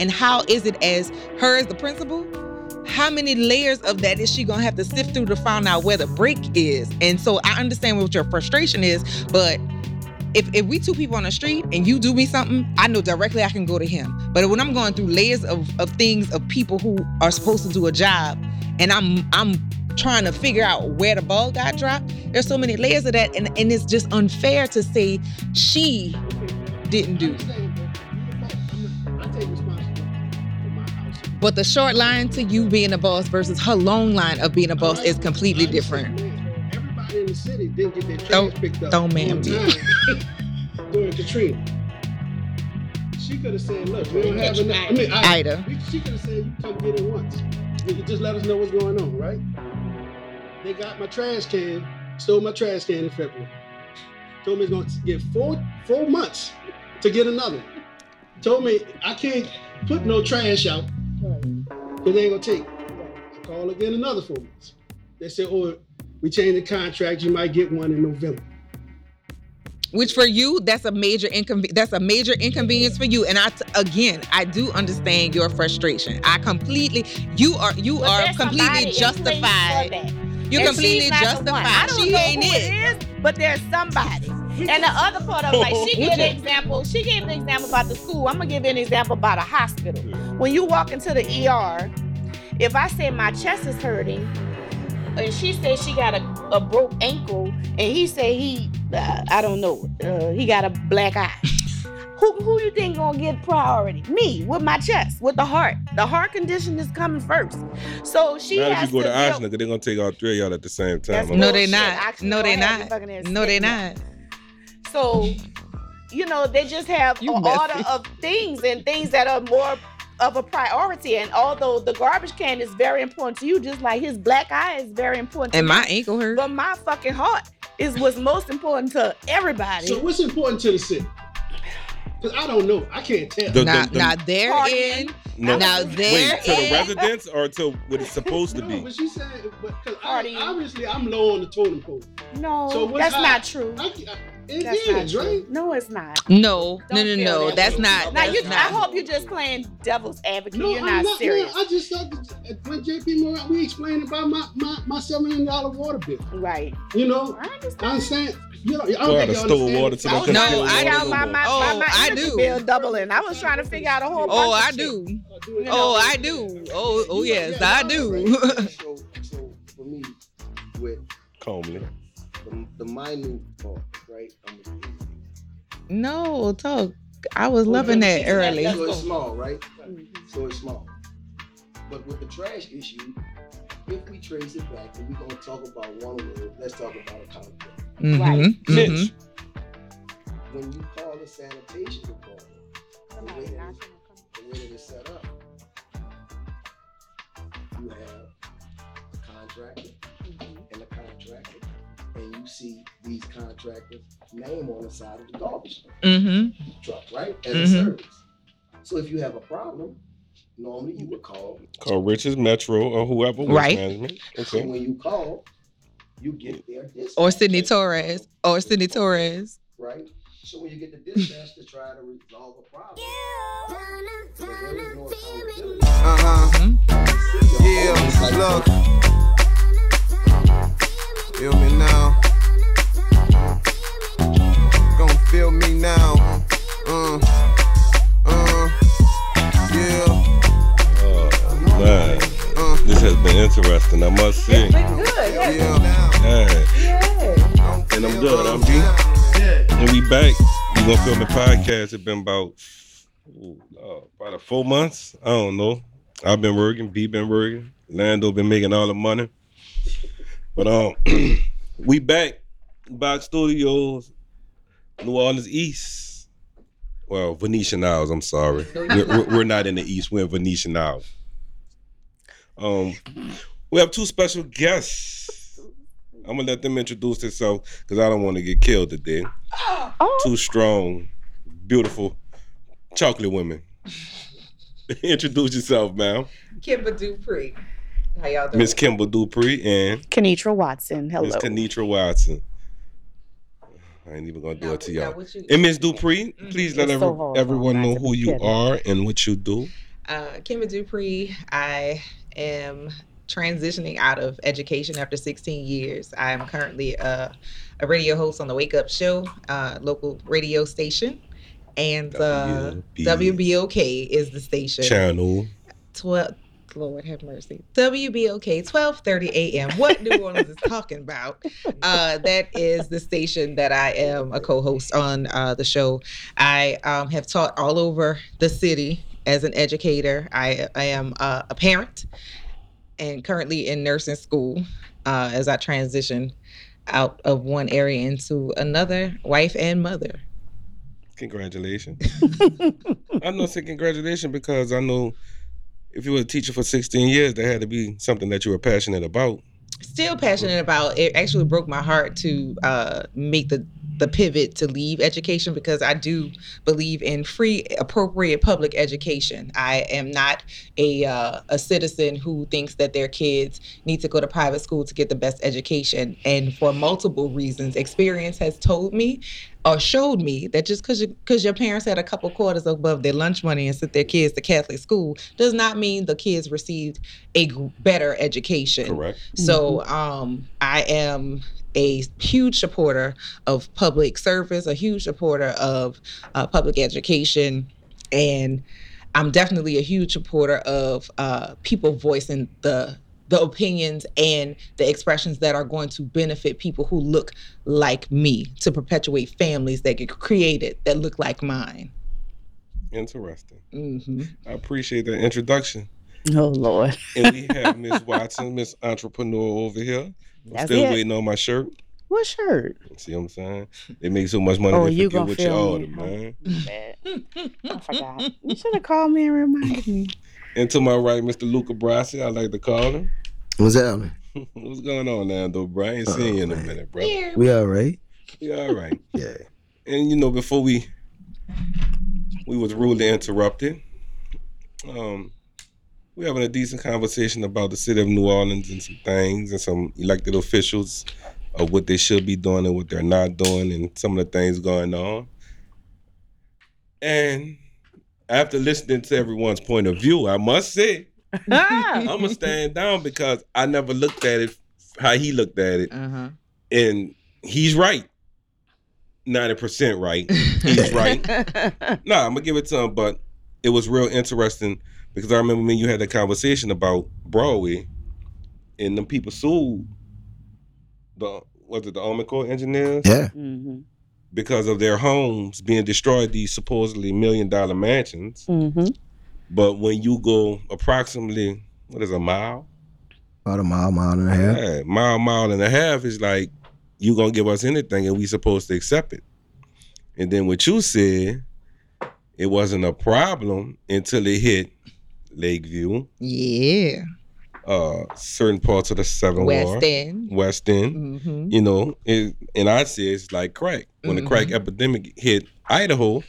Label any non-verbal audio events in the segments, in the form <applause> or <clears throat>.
And how is it as her as the principal? How many layers of that is she gonna have to sift through to find out where the break is? And so I understand what your frustration is, but if, if we two people on the street and you do me something, I know directly I can go to him. But when I'm going through layers of, of things of people who are supposed to do a job and I'm I'm trying to figure out where the ball got dropped, there's so many layers of that and, and it's just unfair to say she didn't do. But the short line to you being a boss versus her long line of being a boss is completely different. Everybody in the city didn't get their trash Don't- picked up don't man <laughs> during Katrina. She could have said, "Look, we don't have enough." I mean, I, Ida. She could have said, "You come get it once. You just let us know what's going on, right?" They got my trash can, stole my trash can in February. Told me it's going to get four four months to get another. Told me I can't put no trash out because they ain't gonna take. it. I call again another four months. They said, "Oh, we changed the contract. You might get one in November." Which for you, that's a major inconvenience. That's a major inconvenience for you. And I, t- again, I do understand your frustration. I completely, you are, you But are completely somebody in place for justified. You're And completely she's not the one. I justified. don't She know ain't who it. is, but there's somebody. <laughs> And the other part of like she gave an <laughs> example. She gave an example about the school. I'm gonna give you an example about a hospital. When you walk into the ER, if I say my chest is hurting, and she says she got a, a broke ankle, and he say he, uh, I don't know, uh, he got a black eye. <laughs> Who, who you think gonna get priority? Me with my chest, with the heart. The heart condition is coming first. So she Now that has you go to deal- Ochsner, they're gonna take all three of y'all at the same time. That's I'm No, they bullshit. not. No, they ahead, not. you fucking ass No, they sick now. not. So, you know, they just have You an messy. order of things and things that are more of a priority. And although the garbage can is very important to you, just like his black eye is very important And to my me, ankle hurt. but my fucking heart is what's most important to everybody. So what's important to the city? Because I don't know. I can't tell. The- Now, the- now they're in. no, Now wait, to the residents or to what it's supposed to no, be? but she said, cause obviously I'm low on the totem pole. no, So that's high? not true. I, I, it That's is, not right? No, it's not. No, no, Don't no, feel no. that That's way. not. Now That's you, not. I hope you're just playing devil's advocate. No, you're I'm not, not. serious, Man, I just thought that when JP Morrell, we explained about my my my seven million dollar water bill. right? You know, I I understand. understand. You know, I don't think you store understand water to I was No, trying to I figure out my, my, Oh, my, my I energy do. bill doubling. I was trying to figure out a whole Oh, of I shit. do. Uh, do. Oh, I do. Oh, oh You know, yes, yeah, I no, do. <laughs> so, so for me, with Calmly. The, the minute part, right? I'm a, no, talk. I was loving that early. So it's small, right? Mhm. So it's small. But with the trash issue, if we trace it back, and we're gonna talk about one word, let's talk about accountability. Mhm, Right. mhm. When you call the sanitation department, the way that it's, the the way that it's set up, you have a contractor these contractors' name on the side of the garbage Mhm. truck, right? As Mhm. a service. So if you have a problem, normally you would call. Call Richards Metro or whoever. Waste Right. Management. So when you call, you get their dispatch. Or Sidney Torres. Or Sidney Torres. Right? So when you get the dispatch to try to resolve a problem, but there is no accountability. Uh huh. Yeah, look. Feel me now. Interesting, I must say. It's been good. Yeah. yeah. Yeah. yeah. And I'm good, I'm G. And we back. We gonna film the podcast. It's been about ooh, uh, about a four months. I don't know. I've been working. B been working. Lando been making all the money. But um, <clears throat> we back. Box Studios, New Orleans East. Well, Venetian Isles. I'm sorry. We're, we're- we're not in the East. We're in Venetian Isles. Um, we have two special guests. I'm gonna let them introduce themselves because I don't want to get killed today. Oh, Two strong, beautiful, chocolate women. <laughs> introduce yourself, ma'am. Kemba Dupree. How y'all doing? Miss Kemba Dupree and Kynitra Watson. Hello. Miss Kynitra Watson. I ain't even gonna do Now- it to y'all. you- And Miss Dupree, please let every, so everyone know who you kidding. are and what you do. Uh, Kemba Dupree. I am transitioning out of education after 16 years. I am currently a, a radio host on the Wake Up Show, uh, local radio station, and uh, WB. WBOK is the station. Channel. 12 Lord have mercy. WBOK 12:30 a.m. What New Orleans is talking about? Uh, that is the station that I am a co-host on uh, the show. I um, have taught all over the city as an educator. I, I am uh, a parent and currently in nursing school uh, as I transition out of one area into another, wife and mother. Congratulations. <laughs> I know say congratulations because I know if you were a teacher for 16 years, there had to be something that you were passionate about. Still passionate about it. Actually, broke my heart to uh, make the the pivot to leave education because I do believe in free, appropriate public education. I am not a uh, a citizen who thinks that their kids need to go to private school to get the best education, and for multiple reasons, experience has told me or showed me that just because because your parents had a couple quarters above their lunch money and sent their kids to Catholic school does not mean the kids received a better education. Correct. So um, I am a huge supporter of public service, a huge supporter of uh, public education, and I'm definitely a huge supporter of uh, people voicing the the opinions and the expressions that are going to benefit people who look like me to perpetuate families that get created that look like mine. Interesting. hmm I appreciate that introduction. Oh Lord. <laughs> And we have Miss Watson, Miss Entrepreneur over here. I'm That's still it. waiting on my shirt. What shirt? See what I'm saying? They make so much money Oh, they you forget gonna what you feel order, me, man. <laughs> I forgot. You should have called me and reminded me. And to my right, Mr. Luca Brasi, I like to call him. What's happening? <laughs> What's going on now, though, bro? I ain't seen you in a man. minute, bro. We all right? Yeah, all right. <laughs> Yeah. And you know, before we we was rudely interrupted, um, we having a decent conversation about the city of New Orleans and some things and some elected officials of what they should be doing and what they're not doing and some of the things going on. And after listening to everyone's point of view, I must say I'm gonna stand down because I never looked at it how he looked at it, Uh-huh. and he's right. Ninety percent right. He's <laughs> right. Nah, I'm gonna give it to him, but it was real interesting because I remember when you had that conversation about Broadway, and them people sued the was it the Army Corps engineers Yeah. Mm-hmm. because of their homes being destroyed, these supposedly million dollar mansions. Mm-hmm. But when you go approximately what is a mile, About a mile, mile and a half. Yeah, mile, mile and a half is like you gonna give us anything and we supposed to accept it. And then what you said, it wasn't a problem until it hit Lakeview, Yeah. uh, certain parts of the Seven West Ward, End. West End. hmm You know, it, and I say it's like crack. When the crack epidemic hit Idaho,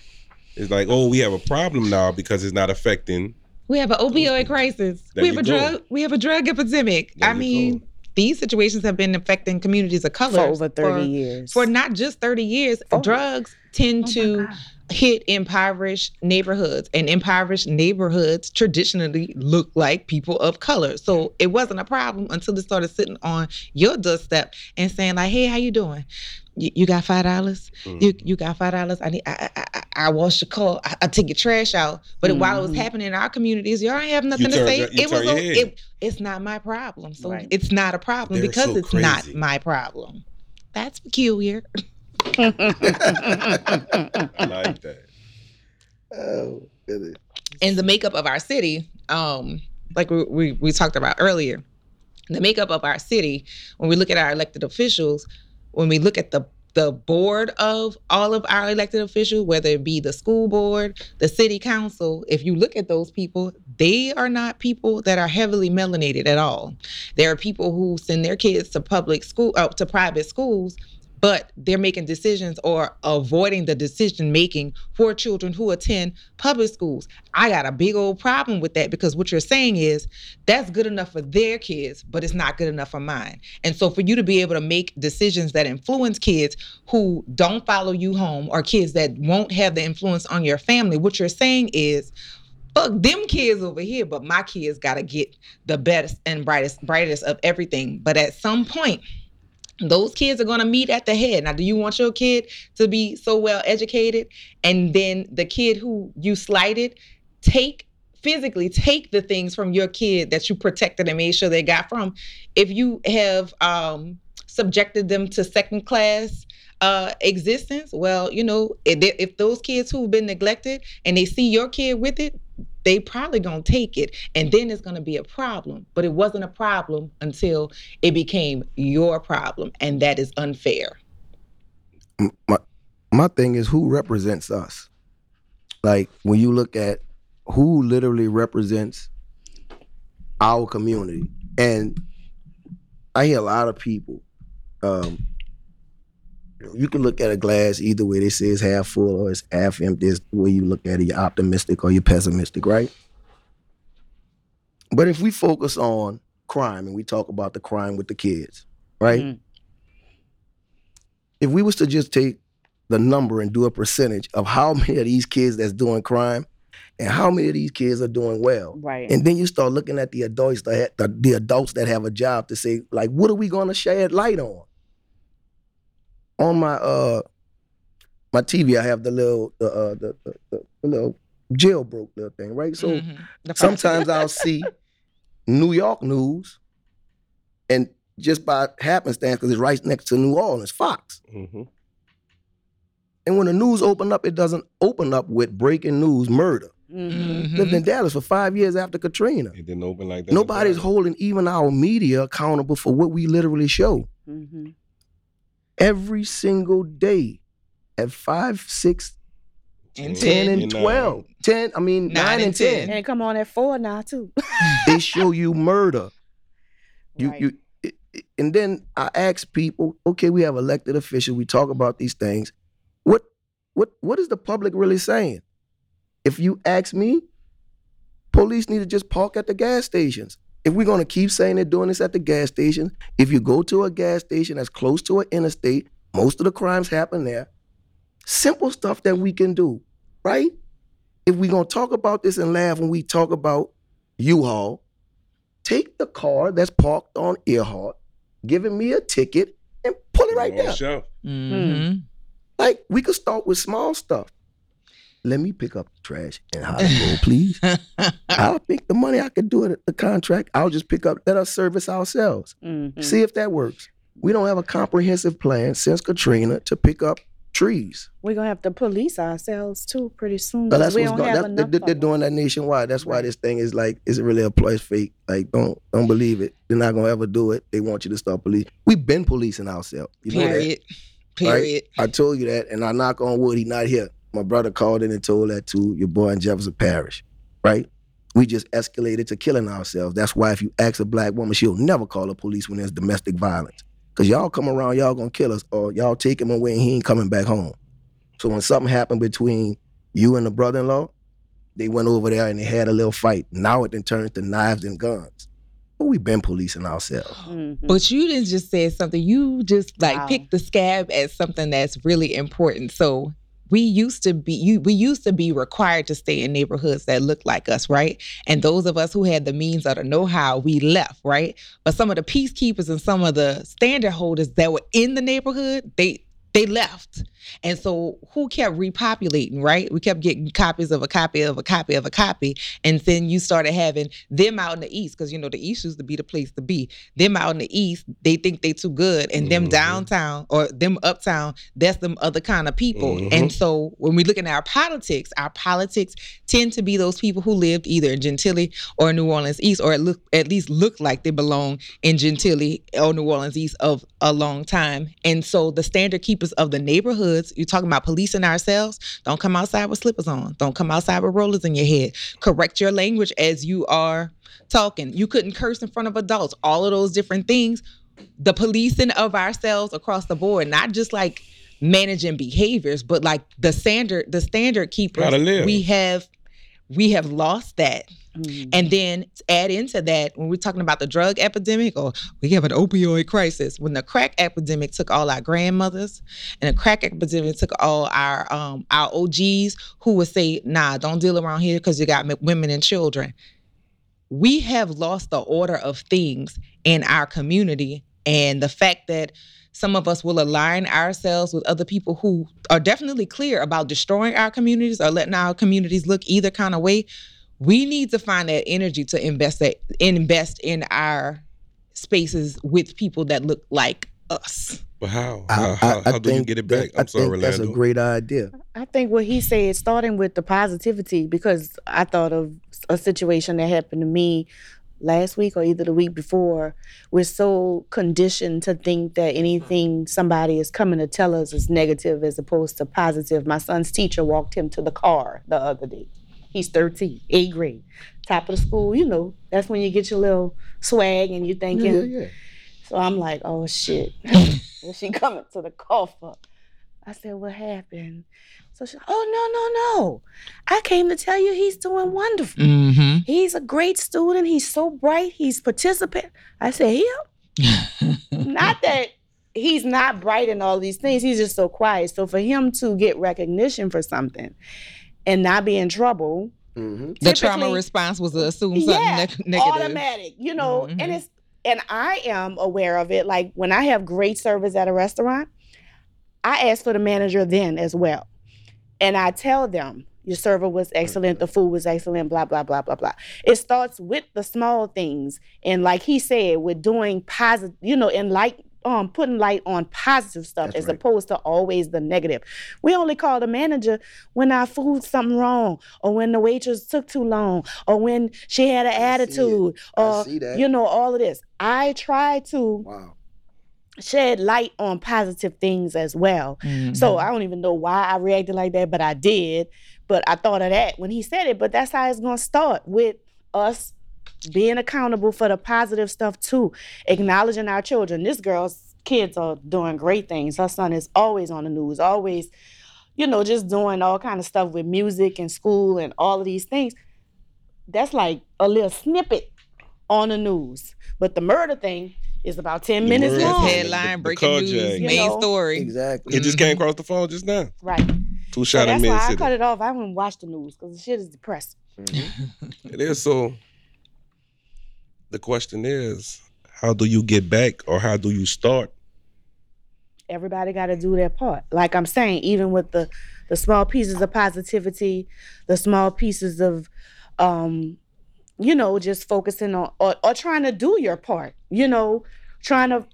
it's like, oh, we have a problem now because it's not affecting. We have an opioid crisis. There we have a go. drug. We have a drug epidemic. There I mean, go. these situations have been affecting communities of color For over 30 for, years. for not just thirty years. Oh. Drugs tend Oh my to God. Hit impoverished neighborhoods, and impoverished neighborhoods traditionally look like people of color. So it wasn't a problem until it started sitting on your doorstep and saying like, "Hey, how you doing? You, you got five dollars? Mm. You you got five dollars? I need I, I I I wash your car. I, I take your trash out. But while it was Mhm. happening in our communities, y'all ain't have nothing to turn say. you it was your a- head. it, it's not my problem. So Right. it's not a problem They're because so it's not my problem. That's peculiar. <laughs> I <laughs> like that. Oh, goodness. and the makeup of our city, um, like we, we we talked about earlier, the makeup of our city. When we look at our elected officials, when we look at the the board of all of our elected officials, whether it be the school board, the city council, if you look at those people, they are not people that are heavily melanated at all. There are people who send their kids to public school, uh, to private schools, but they're making decisions or avoiding the decision making for children who attend public schools. I got a big old problem with that because what you're saying is that's good enough for their kids, but it's not good enough for mine. And so for you to be able to make decisions that influence kids who don't follow you home or kids that won't have the influence on your family, what you're saying is fuck them kids over here, but my kids gotta get the best and brightest, brightest of everything. But at some point, those kids are gonna meet at the head. Now, do you want your kid to be so well educated, and then the kid who you slighted take physically take the things from your kid that you protected and made sure they got from? If you have um, subjected them to second class uh, existence, well, you know, if, if those kids who've been neglected and they see your kid with it, they probably gonna take it, and then it's gonna be a problem. But it wasn't a problem until it became your problem, and that is unfair. my my thing is who represents us. Like when you look at who literally represents our community, and I hear a lot of people. Um, you can look at a glass either way. They say it's half full or it's half empty. It's the way you look at it. You're optimistic or you're pessimistic, right? But if we focus on crime and we talk about the crime with the kids, right? Mhm. If we was to just take the number and do a percentage of how <laughs> many of these kids that's doing crime and how many of these kids are doing well, Right. and then you start looking at the adults that ha- the, the adults that have a job to say like, what are we going to shed light on? On my uh my TV, I have the little the uh, the, the, the, the little jailbroke little thing, right? So Mhm. Sometimes I'll see New York news, and just by happenstance, because it's right next to New Orleans, Fox. Mm-hmm. And when the news open up, it doesn't open up with breaking news murder. Mhm. Mhm. Lived in Dallas for five years after Katrina. It didn't open like that. Nobody's holding even our media accountable for what we literally show Mhm. Every single day at five, six, And 10, 10. and and 12. 10, I mean, Nine 9, and and 10. And come on at four now too. <laughs> they show you murder. You, Right. you, it- it- and then I ask people, okay, we have elected officials, we talk about these things. What, what, what is the public really saying? If you ask me, police need to just park at the gas stations. If we're gonna keep saying they're doing this at the gas station, if you go to a gas station that's close to an interstate, most of the crimes happen there. Simple stuff that we can do, right? If we're gonna talk about this and laugh when we talk about U-Haul, take the car that's parked on Earhart, giving me a ticket, and pull it right there. Shelf. Mhm. Like we could start with small stuff. Let me pick up the trash and how to go, please. I'll pick the money I could do it at the contract. I'll just pick up, let us service ourselves. Mhm. See if that works. We don't have a comprehensive plan since Katrina to pick up trees. We're gonna have to police ourselves too pretty soon. But 'cause that's we what's going. have That, they, They're doing that nationwide. That's why Right. this thing is like it's really a ploy. It's fake. Like don't don't believe it. They're not gonna ever do it. They want you to start police. We've been policing ourselves. You know that. Period. Period. I told you that, and I knock on wood. He not here. My brother called in and told that to your boy in Jefferson Parish. Right. We just escalated to killing ourselves. That's why if you ask a black woman, she'll never call the police when there's domestic violence. Cause y'all come around, y'all gonna kill us, or y'all take him away and he ain't coming back home. So when something happened between you and the brother-in-law, they went over there and they had a little fight. Now it then turned to knives and guns. But we've been policing ourselves. Mhm. But you didn't just say something. You just like Wow. picked the scab as something that's really important. So we used to be we used to be required to stay in neighborhoods that looked like us, right? And those of us who had the means or the know-how, we left, right? But some of the peacekeepers and some of the standard holders that were in the neighborhood, they they left. And so who kept repopulating, right? We kept getting copies of a copy of a copy of a copy. And then you started having them out in the east, because you know the east used to be the place to be. Them out in the east, they think they too good. And them Mhm. downtown or them uptown, that's them other kind of people. Mhm. And so when we look at our politics, our politics tend to be those people who lived either in Gentilly or New Orleans East, or at, look, at least look like they belong in Gentilly or New Orleans East of a long time. And so the standard keepers of the neighborhoods, you're talking about policing ourselves, don't come outside with slippers on. Don't come outside with rollers in your head. Correct your language as you are talking. You couldn't curse in front of adults. All of those different things. The policing of ourselves across the board, not just like managing behaviors, but like the standard, the standard keepers. We have we have lost that. Mhm. And then add into that when we're talking about the drug epidemic or we have an opioid crisis. When the crack epidemic took all our grandmothers and the crack epidemic took all our um, our OGs who would say, nah, don't deal around here because you got women and children. We have lost the order of things in our community. And the fact that some of us will align ourselves with other people who are definitely clear about destroying our communities or letting our communities look either kind of way we need to find that energy to invest that invest in our spaces with people that look like us. But how? I- How, I- how, I how do you get it back? I I'm sorry, think that's a great idea. I think what he said, starting with the positivity, because I thought of a situation that happened to me last week or either the week before. We're so conditioned to think that anything somebody is coming to tell us is negative as opposed to positive. My son's teacher walked him to the car the other day. He's 13, eighth grade, top of the school. You know, that's when you get your little swag and you're thinking, Yeah, yeah. so I'm like, oh shit. <laughs> She coming to the for? I said, what happened? So she, oh no, no, no. I came to tell you he's doing wonderful. Mm-hmm. He's a great student. He's so bright. He's participant. I said, yeah. <laughs> Not that he's not bright in all these things. He's just so quiet. So for him to get recognition for something and not be in trouble, hmm the trauma response was to assume something yeah, neg- negative. automatic, you know, Mhm. and it's and I am aware of it. Like when I have great service at a restaurant, I ask for the manager then as well. And I tell them your server was excellent, the food was excellent, blah, blah, blah, blah, blah. It starts with the small things. And like he said, we're doing positive, you know, and light um putting light on positive stuff That's as right. opposed to always the negative. We only call the manager when our food's something wrong, or when the waitress took too long, or when she had an I see it. attitude, I or see that. you know, all of this. I try to Wow. shed light on positive things as well. Mhm. So I don't even know why I reacted like that, but I did. But I thought of that when he said it. But that's how it's gonna start with us being accountable for the positive stuff too, acknowledging our children. This girl's kids are doing great things. Her son is always on the news, always, you know, just doing all kind of stuff with music and school and all of these things. That's like a little snippet on the news. But the murder thing is about 10 The minutes long. headline, The breaking news, carjacking. You main know, story. Exactly. It just came across the phone just now. Right. Two So shot in that's why I City. cut it off. I wouldn't watch the news because the shit is depressing. Mhm. It is so. The question is, how do you get back, or how do you start? Everybody got to do their part. Like I'm saying, even with the the small pieces of positivity, the small pieces of, um, you know, just focusing on or, or trying to do your part. You know, trying to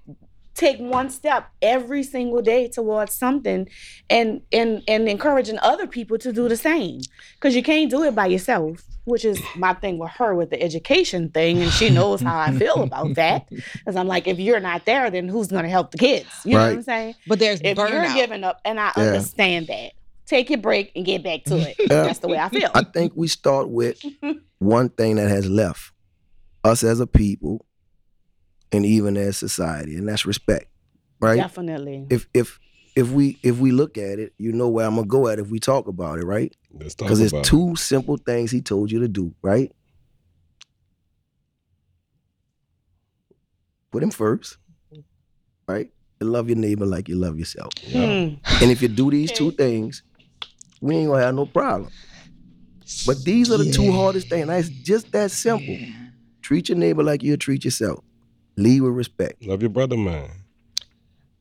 take one step every single day towards something and and and encouraging other people to do the same because you can't do it by yourself which is my thing with her with the education thing and she knows how i feel about that <laughs> because i'm like if you're not there then who's going to help the kids you know what i'm saying But there's if you're giving up and i Yeah. understand that take your break and get back to it <laughs> Yeah. that's the way i feel I think we start with <laughs> one thing that has left us as a people and even as society, and that's respect. Right? definitely If if if we if we look at it, you know where I'm gonna go at if we talk about it, right? Let's talk Because about. there's it. two simple things he told you to do, right? Put him first, right? And love your neighbor like you love yourself. Yeah. Hmm. And if you do these two things, we ain't gonna have no problem. But these are the two hardest things. That's just that simple. Treat your neighbor like you treat yourself. Lead with respect. Love your brother, man.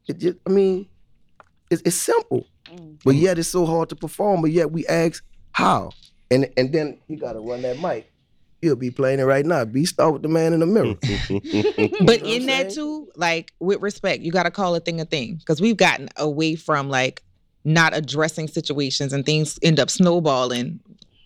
It just, I mean, it's, it's simple, Mm. but yet it's so hard to perform. But yet we ask how, and and then you gotta run that mic. You'll be playing it right now. Be start with the man in the mirror. <laughs> But <laughs> You know in that too, like with respect, you got to call a thing a thing because we've gotten away from like not addressing situations and things end up snowballing.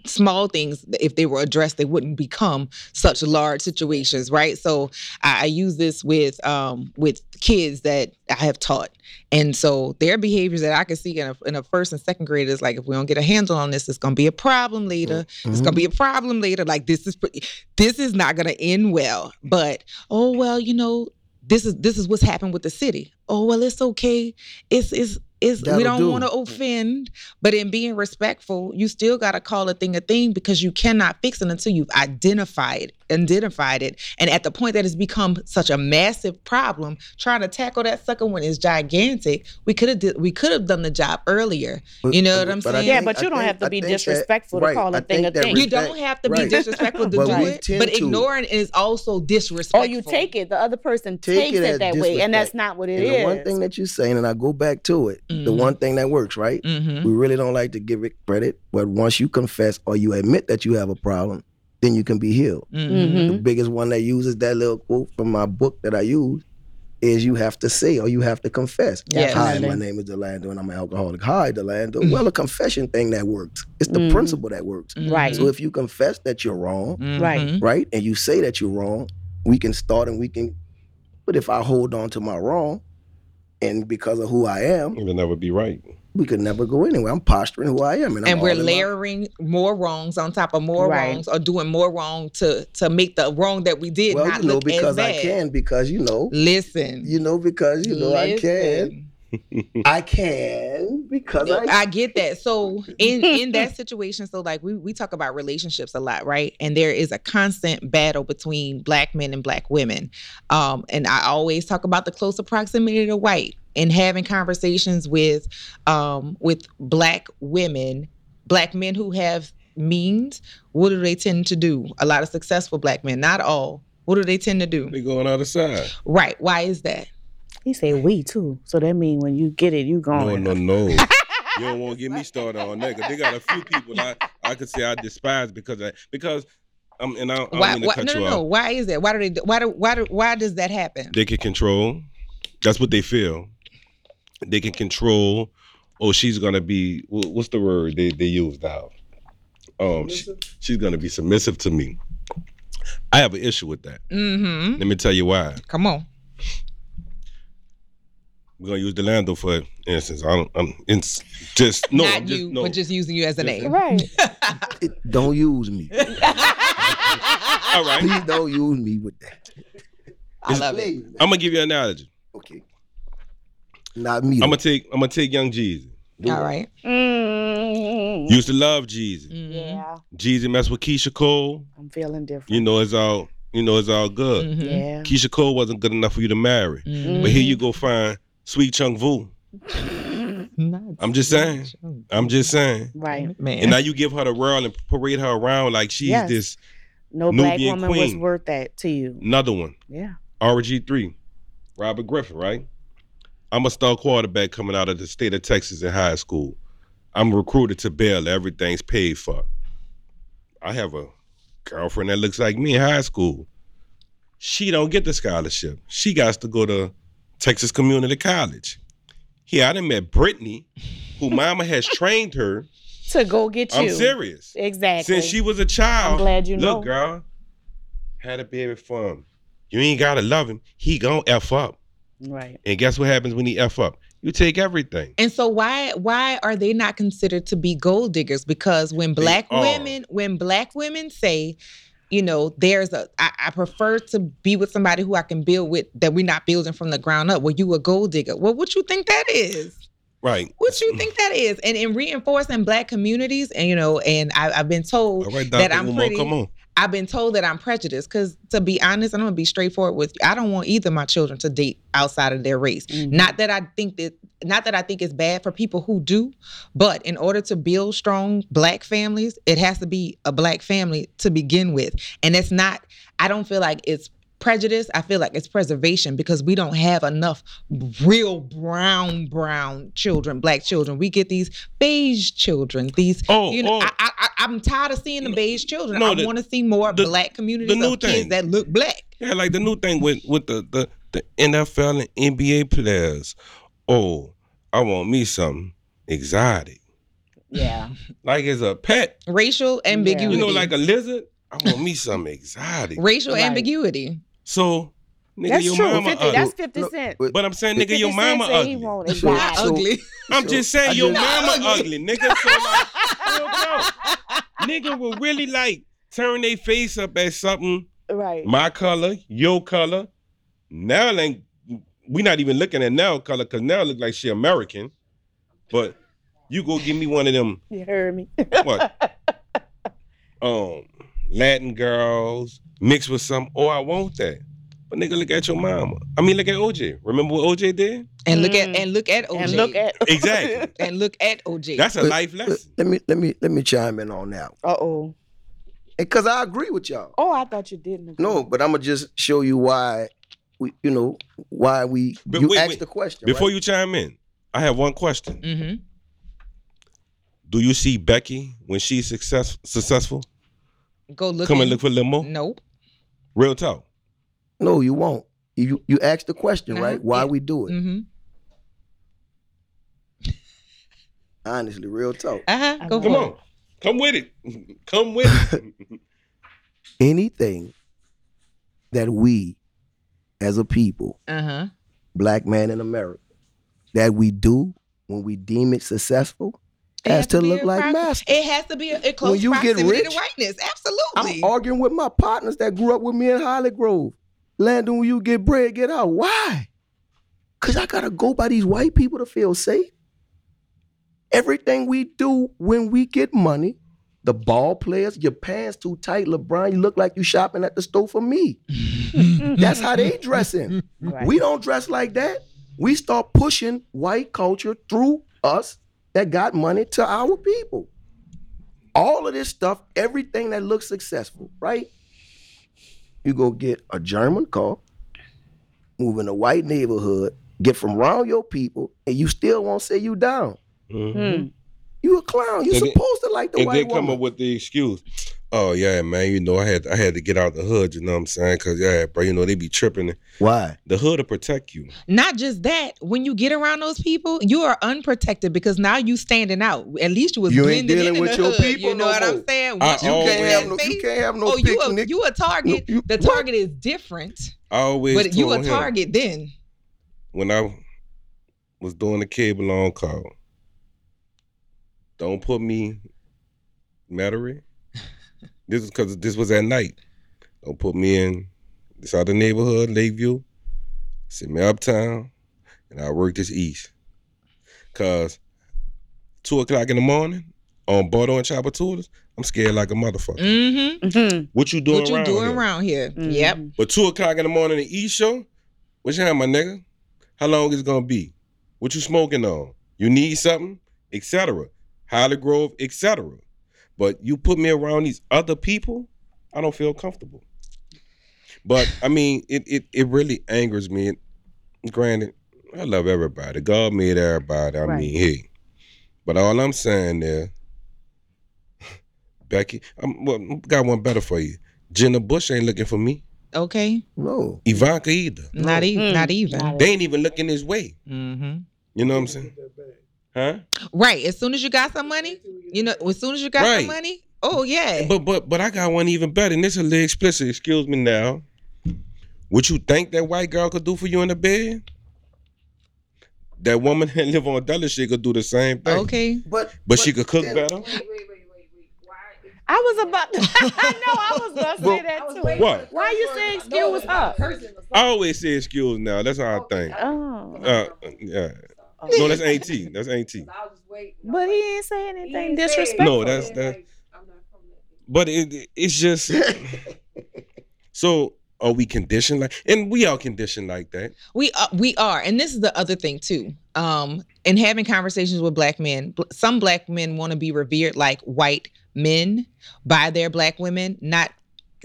Small things, if they were addressed, they wouldn't become such large situations, right? So I, I use this with um, with kids that I have taught, and so their behaviors that I can see in a, in a first and second grade is like, if we don't get a handle on this, it's gonna be a problem later. It's gonna be a problem later. Like this is pretty, this is not gonna end well. But oh well, you know, this is this is what's happened with the city. Oh well, it's okay. It's it's it's we don't do. want to offend, but in being respectful, you still got to call a thing a thing because you cannot fix it until you've identified identified it. And at the point that it's become such a massive problem, trying to tackle that sucker when it's gigantic, we could have did we could have done the job earlier. But- You know what I'm but I saying? Yeah, but you don't think- have to be think that- disrespectful to right, call a I thing a that thing. you don't have to be disrespectful to do it, tend but to. ignoring is also disrespectful. Or you take it, the other person Take takes it it, as that way, and that's not what it And is. the one thing that you're saying, and I go back to it, the Mhm. one thing that works, right? hmm We really don't like to give it credit, but once you confess or you admit that you have a problem, then you can be healed. hmm Mhm. The biggest one that uses that little quote from my book that I use is you have to say or you have to confess. Yes. Hi, my name is Delando and I'm an alcoholic. Hi, Delando. Well, a confession thing that works. It's the Mhm. principle that works. Right. So if you confess that you're wrong, Right. right, and you say that you're wrong, we can start and we can. But if I hold on to my wrong, and because of who I am, It'll never be right. We could never go anywhere. I'm posturing who I am, and, I'm and we're all in my- layering more wrongs on top of more Right. wrongs or doing more wrong to to make the wrong that we did Well, not you know, look because as I can, because you know, Listen. you know, because you know I can, Listen. <laughs> I can, because I. I get that. So in in that <laughs> situation, so like we we talk about relationships a lot, right? And there is a constant battle between black men and black women. Um, and I always talk about the closer proximity to white and having conversations with um with black women, black men who have means. What do they tend to do? A lot of successful black men, not all. What do they tend to do? They going out of side. Right. Why is that? He said we too. So that means when you get it, you gone. No, no, no. <laughs> you don't want to get me started on that because they got a few people I, I could say I despise because I because I'm and I, I don't Why, mean to why cut no, you no, off. no. Why is that? Why do they do- why do why do, why does that happen? They can control. That's what they feel. They can control. Oh, she's gonna be. What's the word they they use now? Um, she- she's gonna be submissive to me. I have an issue with that. Mm-hmm. Let me tell you why. Come on. We're gonna use Delando for instance. I don't. I'm it's just no. Not I'm just, you, no. but just using you as a Just- name. Right. <laughs> It, don't use me. <laughs> All right. Please don't use me with that. I love it. Please. I'm gonna give you an analogy. Okay. Not me. I'm gonna take. I'm gonna take Young Jeezy. All right. Mm, Used to love Jeezy. Mhm. yeah, Jeezy messed with Keyshia Cole. I'm feeling different. You know it's all. You know it's all good. Mhm. Yeah. Keyshia Cole wasn't good enough for you to marry. Mhm. But here you go find Sweet Chung Vu. I'm just saying. I'm just saying. Right. Man. And now you give her the world and parade her around like she's Yes. this No black Nubian woman was queen. worth that to you. another one. Yeah. RG3, Robert Griffin, right? I'm a star quarterback coming out of the state of Texas in high school. I'm recruited to Baylor. Everything's paid for. I have a girlfriend that looks like me in high school. She don't get the scholarship. She got to go to Texas Community College. Here, I done met Brittany, who <laughs> mama has trained her. To go get you. I'm serious. Exactly. Since she was a child. I'm glad you know. Look, girl, had a baby for him. You ain't gotta love him. He gon' f up. Right. And guess what happens when he f up? You take everything. And so why why are they not considered to be gold diggers? Because when black women when black women say, you know, there's a I, I prefer to be with somebody who I can build with that we're not building from the ground up. Well, you a gold digger. Well, what you think that is? Right. What you think that is? And in reinforcing black communities, and you know, and I, I've been told right, that I'm pretty. come on. I've been told that I'm prejudiced because, to be honest, I'm gonna be straightforward with you. I don't want either of my children to date outside of their race. Mhm. Not that I think that, not that I think it's bad for people who do, but in order to build strong black families, it has to be a black family to begin with, and it's not. I don't feel like it's prejudice. I feel like it's preservation because we don't have enough real brown brown children, black children. We get these beige children. These, Oh, you know, oh. I, I, I- I'm tired of seeing the beige children. No, I want to see more the- black communities new of kids that look black. Yeah, like the new thing with with the the, the NFL and NBA players. Oh, I want me something exotic. Yeah. <laughs> Like as a pet. Racial ambiguity. You know, like a lizard. I want me something <laughs> exotic. racial Right. ambiguity. So, nigga, That's your true. mama 50, ugly. that's 50 No, cent. but- but I'm saying, nigga, your mama said he ugly. want So- exotic. so- Ugly. I'm just saying your mama Ugly. <laughs> ugly, nigga. So like, nigga will really like turn their face up at something Right. my color, your color. Now ain't we not even looking at now color because Nell look like she American. But you go give me one of them You heard me. what? <laughs> um, Latin girls mixed with some. Oh, I want that. But nigga, look at your mama. I mean, look at OJ. Remember what OJ did? And look at Mm. and look at OJ. <laughs> And look at Exactly. and look at OJ. That's a But- life Let, lesson. let me let me let me chime in on that. Uh oh. Because I agree with y'all. Oh, I thought you didn't. agree. No, but I'm gonna just show you why we, you know, why we But you wait, asked wait. the question. Before right? you chime in, I have one question. mm-hmm. Do you see Becky when she's success, successful? Go look. Come and look for limo? Nope. Real talk. no, you won't. You you asked the question, Uh-huh, right? Why yeah. we do it? Mm-hmm. Honestly, real talk. Uh-huh. Go. Come for on. Come with it. <laughs> Come with it. <laughs> Anything that we, as a people. Uh-huh. black man in America, that we do when we deem it successful, It has to be look like prox- master. It has to be a, a close you get proximity to rich, whiteness. I'm Absolutely. arguing with my partners that grew up with me in Holly Grove. Landon, when you get bread, get out. Why? Because I got to go by these white people to feel safe. Everything we do when we get money, the ball players, your pants too tight, LeBron, you look like you shopping at the store for me. <laughs> That's how they dressing. Right. We don't dress like that. We start pushing white culture through us that got money to our people. All of this stuff, everything that looks successful, right? You go get a German car, move in a white neighborhood, get from around your people, and you still won't say you down. Mhm. Hmm. You a clown. You're And then- supposed to like the and white then come woman. up with the excuse. Oh yeah, man. You know, I had I had to get out the hood. You know what I'm saying? Cause yeah, bro. You know they be tripping. Why? The hood to protect you. Not just that, when you get around those people, you are unprotected because now you standing out. At least you was You ain't blending dealing in with the your hood. people You know no what I'm more. saying? I You you can't have no. You can't have no oh, you a, you a target. No, you- the target is different, I always but you a told him target then. when I was doing the cable on call. Don't put me Metairie. This is because this was at night. Don't put me in this other neighborhood, Lakeview. Send me uptown, and I work this east. Cause two o'clock in the morning on Bordeaux and Tchoupitoulas, I'm scared like a motherfucker. Mm-hmm. Mhm. What you doing around? What you around doing here? around here? Mhm. Yep. But two o'clock in the morning, the East show. What you have, my nigga? How long is it gonna be? What you smoking on? You need something, etc. Holly Grove, etc. But you put me around these other people, I don't feel comfortable. But I mean, it it it really angers me. Granted, I love everybody. God made everybody. I Right. mean, hey. But all I'm saying there, Becky, I'm well, got one better for you. Jenna Bush ain't looking for me. Okay. No. Ivanka either. Not even. Mm. Not even. They ain't even looking his way. Mm-hmm. You know what I'm saying? Huh? Right. As soon as you got some money, you know, as soon as you got Right. some money, oh yeah. But but but I got one even better, and this is a little explicit. Excuse me now. What you think that white girl could do for you in the bed? That woman that live on Dulles she could do the same thing. okay. But But, she could cook then- better. I was about to. <laughs> I know. I was about to say that too. What? Why you say excuse her? I always say excuse now. That's how I think. Oh. Uh, yeah. No, that's AT. That's AT. But he ain't say anything disrespectful. No, that's that. But it it's just <laughs> so are we conditioned like and we are conditioned like that. We are, we are, and this is the other thing too. Um, in having conversations with black men, some black men want to be revered like white men by their black women, not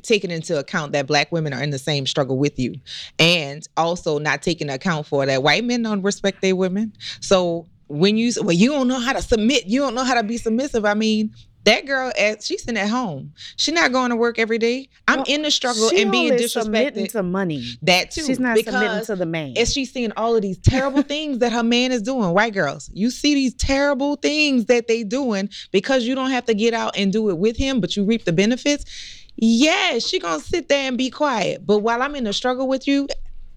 taking into account that black women are in the same struggle with you, and also not taking account for that white men don't respect their women. So when you well, you don't know how to submit, you don't know how to be submissive. I mean. That girl, at, she's sitting at home. She's not going to work every day. I'm Well, in the struggle and being only submitting to money. that too. She's not submitting to the man. and she's seeing all of these terrible <laughs> things that her man is doing. White girls, you see these terrible things that they doing because you don't have to get out and do it with him, but you reap the benefits. Yeah, she gonna sit there and be quiet. But while I'm in the struggle with you,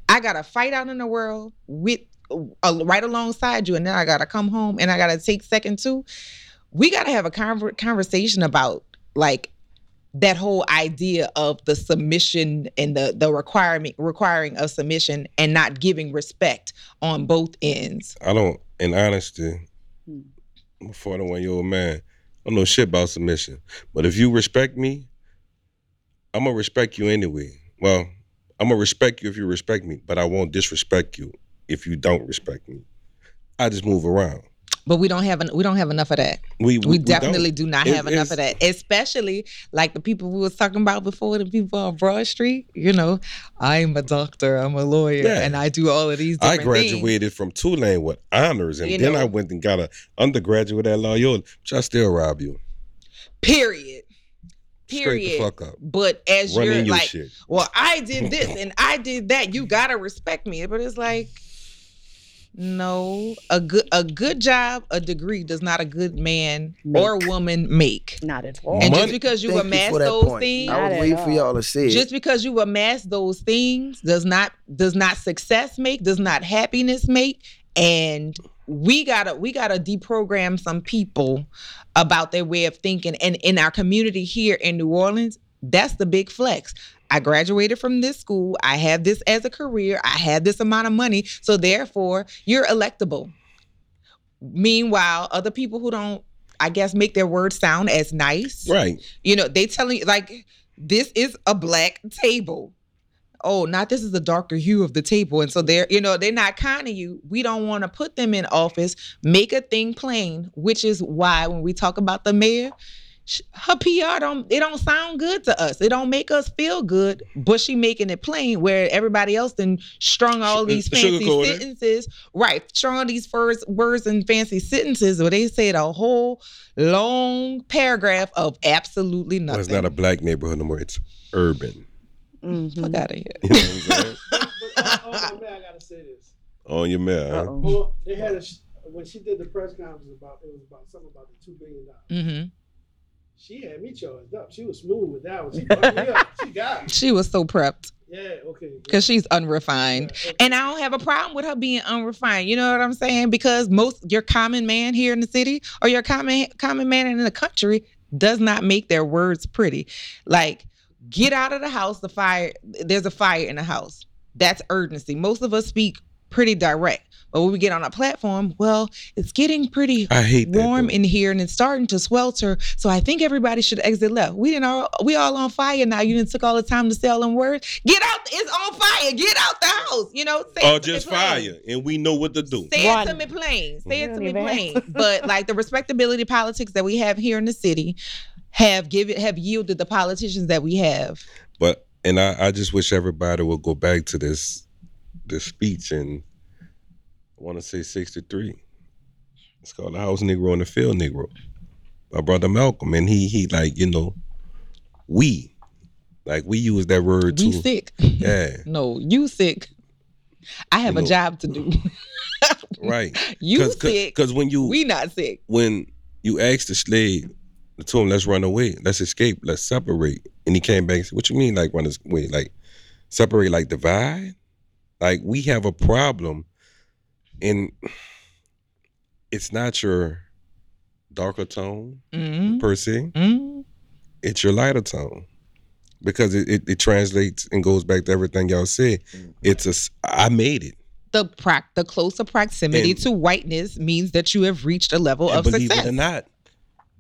I gotta fight out in the world with uh, right alongside you, and then I gotta come home and I gotta take second too. We gotta have a conver- conversation about like that whole idea of the submission and the the requirement requiring of submission and not giving respect on both ends. I don't in honesty, I'm a 41 year old man. I don't know shit about submission. But if you respect me, I'm gonna respect you anyway. Well, I'm gonna respect you if you respect me, but I won't disrespect you if you don't respect me. I just move around. But we don't have en- we don't have enough of that. We We, don't. definitely do not It- have enough of that. Especially like the people we was talking about before, the people on Broad Street. You know, I'm a doctor, I'm a lawyer, Yeah. and I do all of these. I Different things. graduated from Tulane with honors, and You then know. I went and got an undergraduate at Loyola, which I still rob you. Period. Straight Period. the fuck up. But as Run you're in your like, well, I did this <laughs> and I did that. You gotta respect me. But it's like, no, a good a good job, a degree does not a good man or woman make. Not at all. And Money- just because you Thank amass for that those point. things, I Not was at waiting for y'all to say just because you amass those things does not does not success make, does not happiness make, and we gotta we gotta deprogram some people about their way of thinking. And in our community here in New Orleans, that's the big flex. I graduated from this school. I have this as a career. I have this amount of money. So therefore, you're electable. Meanwhile, other people who don't, I guess, make their words sound as nice. Right. You know, they telling you like this is a black table. Oh, not this is the darker hue of the table. And so they're, you know, they're not kind to you. We don't want to put them in office, make a thing plain, which is why when we talk about the mayor, her PR don't it don't sound good to us. It don't make us feel good, but she making it plain where everybody else then strung all these uh, fancy sugarcoat it. sentences. Right. Strung all these first words and fancy sentences where they said a whole long paragraph of absolutely Well, nothing. it's not a black neighborhood no more. It's urban. Mhm. Fuck out of here. You know what I'm saying? But on, on my man, I gotta say this. On your man. Huh? Well, they had a sh- when she did the press conference about it was about something about the two billion dollars. hmm She had me charged up. She was smooth with that one. She <laughs> fucked me up. She got me. She was so prepped Yeah, okay. because she's unrefined. Yeah, okay. And I don't have a problem with her being unrefined. You know what I'm saying? Because most your common man here in the city or your common common man in the country does not make their words pretty. Like, get out of the house. The fire. There's a fire in the house. That's urgency. Most of us speak pretty direct. But when we get on a platform, well, it's getting pretty I hate that. warm in here and it's starting to swelter. So I think everybody should exit left. We didn't all we all on fire now. You didn't took all the time to sell them words. Get out, it's on fire. Get out the house. You know, say Or it to me just plain. fire, and we know what to do. Say Run. it to me plain. Say it to me plain. But like the respectability politics that we have here in the city have given have yielded the politicians that we have. But and I, I just wish everybody would go back to this this speech and I want to say 63. It's called the House Negro and the Field Negro. My brother Malcolm, and he he like, you know, we. Like we use that word We too. sick. Yeah, <laughs> No, you sick. I have You a know- job to do. right. <laughs> you Cause, sick. Because when you we not sick. when you asked the slave, told him, let's run away, let's escape, let's separate. And he came back and said, What you mean like run away? Like separate like divide? Like we have a problem and it's not your darker tone Mm-hmm. per se, Mm-hmm. it's your lighter tone. Because it, it, it translates and goes back to everything y'all said. It's a I made it. the proc the closer proximity And- to whiteness means that you have reached a level of believe success. it or not,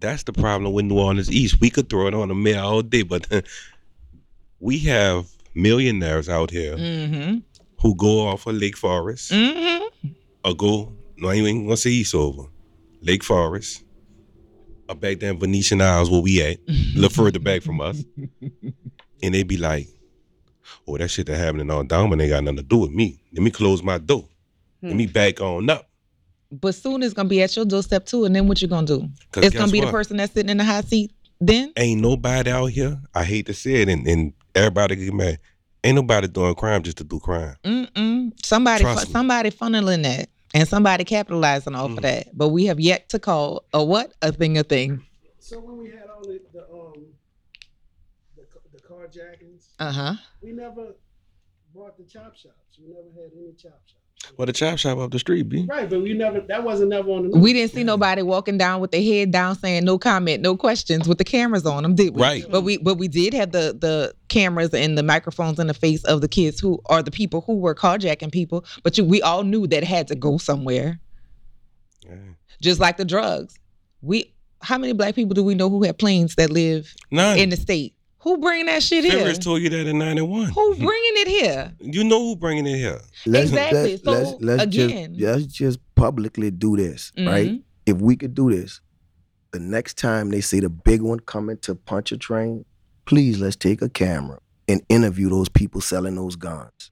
that's the problem with New Orleans East. We could throw it on the mayor all day, but <laughs> we have millionaires out here Mm-hmm. who go off of Lake Forest Mm-hmm. or go, no, I ain't even gonna say East over, Lake Forest, or back in Venetian Isles where we at, a little further back from us. <laughs> And they be like, oh, that shit that happening on Diamond ain't got nothing to do with me. Let me close my door. Let me back on up. But soon it's gonna be at your doorstep too, and then what you gonna do? It's gonna guess be the person that's sitting in the hot seat. Then ain't nobody out here. I hate to say it, and, and everybody get mad. Ain't nobody doing crime just to do crime. Mm-mm. somebody Trust me. somebody funneling that, and somebody capitalizing off Mm. of that. But we have yet to call a what a thing a thing. So when we had all the, the um the, the carjackings, Uh huh. we never bought the chop shops. We never had any chop shops. Well, the chop shop up the street, B. Right, but we never. That wasn't never on the. news. We didn't see nobody walking down with their head down saying no comment, no questions with the cameras on them, did we? Right. But we but we did have the the cameras and the microphones in the face of the kids who are the people who were carjacking people. But you, we all knew that had to go somewhere. Yeah. Just like the drugs. We how many black people do we know who have planes that live None. in the state? Who bringing that shit here? Ferris told you that in 91. Who bringing it here? You know who bringing it here. Let's, Exactly. Let's, So, let's, let's again- just let's just publicly do this, right? Mhm. If we could do this, the next time they see the big one coming to punch a train, please let's take a camera and interview those people selling those guns.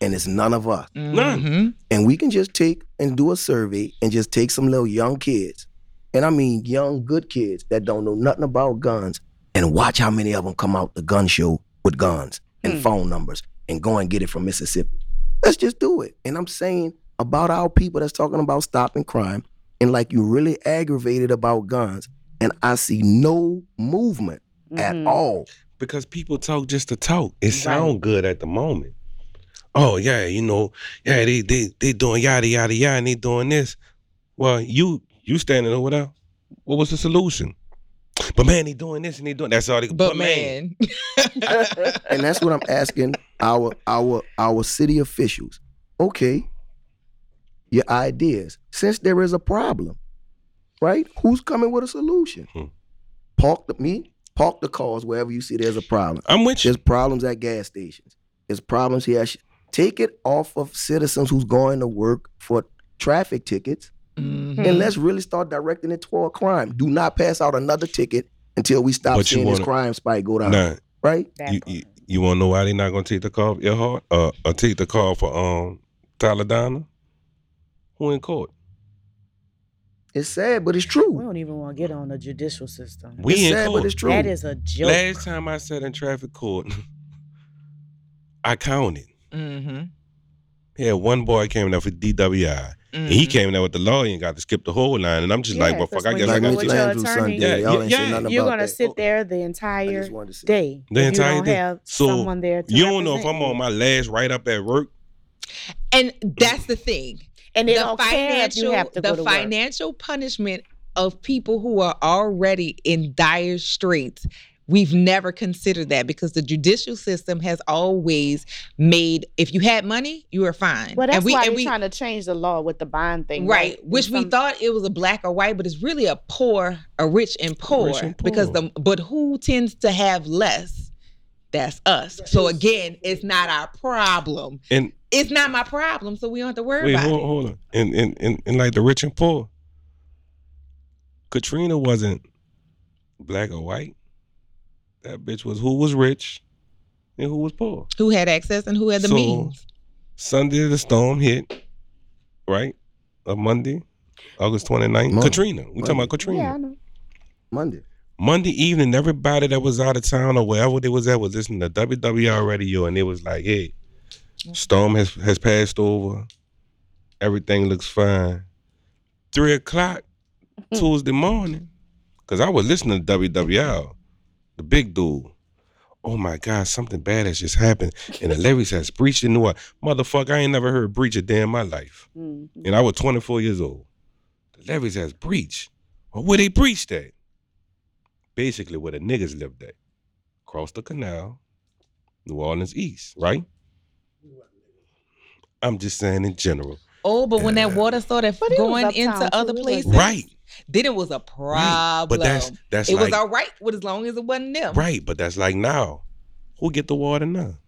And it's none of us. None. Mhm. And we can just take and do a survey and just take some little young kids, and I mean young, good kids that don't know nothing about guns, and watch how many of them come out the gun show with guns and Hmm. phone numbers and go and get it from Mississippi. Let's just do it. And I'm saying about our people that's talking about stopping crime, and like you really aggravated about guns, and I see no movement at Mhm. all. because people talk just to talk. It sound good at the moment. Oh yeah, you know, yeah, they they they doing yada yada yada, and they doing this. Well, you you standing over there. What was the solution? But man, they doing this and they doing that's all they. But, man, <laughs> and that's what I'm asking our our our city officials. Okay, your ideas. Since there is a problem, right? Who's coming with a solution? Hmm. Park the me. Park the cars wherever you see there's a problem. I'm with you. There's problems at gas stations. There's problems here. Take it off of citizens who's going to work for traffic tickets, Mhm. and let's really start directing it toward crime. Do not pass out another ticket until we stop But seeing this wanna- crime spike go down. Nah, Right? You, you, you want to know why they not gonna take the call for Earhart? Uh, or take the call for um Taladana? Who in court? It's sad, but it's true. We don't even want to get on the judicial system. We it's in sad, court. but it's true. That is a joke. Last time I sat in traffic court, <laughs> I counted. Mhm. Yeah, one boy came there for DWI. And he mm-hmm. came there with the lawyer and got to skip the whole line. And I'm just like, Yeah, well, fuck, I guess I got to. your Michelangelo attorney. Sunday. Yeah, Y'all ain't yeah, say nothing You're gonna that. sit oh. there the entire just wanted day. The if you entire don't day. have So, someone there to You don't know if I'm on my last right up at work. And that's the thing. and they the don't care if you have to the go work. financial punishment of people who are already in dire straits. We've never considered that because the judicial system has always made if you had money, you were fine. Well, that's and we why and they're trying to change the law with the bond thing, right, right? which we thought it was a black or white, but it's really a poor, a rich and poor. Rich and poor. Because the but who tends to have less? That's us. So again, it's not our problem. And It's not my problem, so we don't have to worry wait, about hold, it. hold on. And, and and and like the rich and poor. Katrina wasn't black or white. That bitch was who was rich and who was poor. Who had access and who had the So, means? Sunday the storm hit, right? A Monday, August 29th. Monday. Katrina. We talking about Katrina. Yeah, I know. Monday. Monday evening, everybody that was out of town or wherever they was at was listening to WWL radio, and it was like, "Hey, storm has has passed over. Everything looks fine." Three o'clock <laughs> Tuesday morning, because I was listening to WWL, the big dude. Oh my God, something bad has just happened, and the levees has breached into what motherfucker. I ain't never heard breach a day in my life, Mm. and I was 24 years old. The levees has breached. Well, where they breached at? basically where the niggas lived at. Across the canal, New Orleans East, right? I'm just saying in general. Oh, but when that water started But going into other places, Right. Then it was a problem. But that's that's it like was all right with as long as it wasn't them. right, but that's like now. Who get the water now?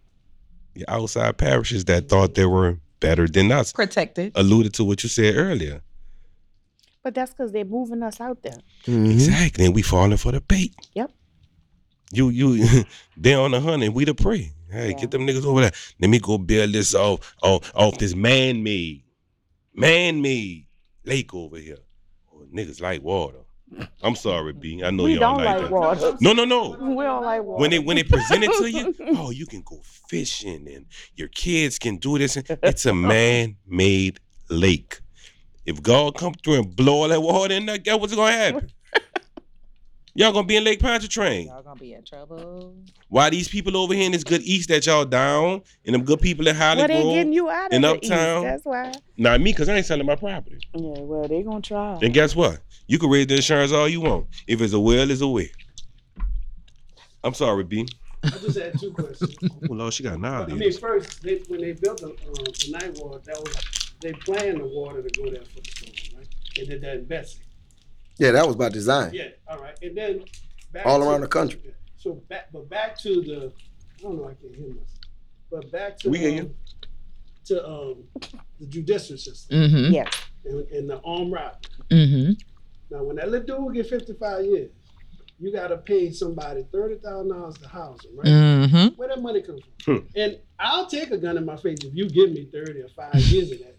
The outside parishes that thought they were better than us. Protected. Alluded to what you said earlier. But that's because they're moving us out there. Mhm. Exactly. And we falling for the bait. Yep. You you <laughs> they on the hunt and we the prey. Hey, Yeah. get them niggas over there. Let me go build this off off, off this man made, man made lake over here. Niggas like water. I'm sorry, B. I know we you don't don't like, that. water. No, no, no. <laughs> We don't like water. When they when they present it to you, <laughs> oh, you can go fishing and your kids can do this. It's a man-made lake. If God come through and blow all that water in there, guess what's gonna happen? Y'all gonna be in Lake Pontchartrain. Y'all gonna be in trouble. Why these people over here in this good east that y'all down, and them good people in well, Hollywood? they getting you out of in the Uptown. East. That's why. Not me, cause I ain't selling my property. Yeah, well, they gonna try. And guess what? You can raise the insurance all you want. If it's a well, it's a well. I'm sorry, B. I just had two questions. Oh Lord, she got nine. I mean, first, they, when they built the, uh, the Ninth Ward, that was they planned the water to go there for the storm, right? They did that in Betsy. Yeah, that was by design. Yeah, all right. And then back All to- around the country. So back, but back to the, I don't know, I can't hear myself. But back to We hear you. um, to um the judicial system Mm-hmm. Yes. and, and the armed robbery. Mm-hmm. Now, when that little dude get 55 years, you got to pay somebody $30,000 to house him, right? Mm-hmm. Where that money come from? And I'll take a gun in my face if you give me 30 or five years of that.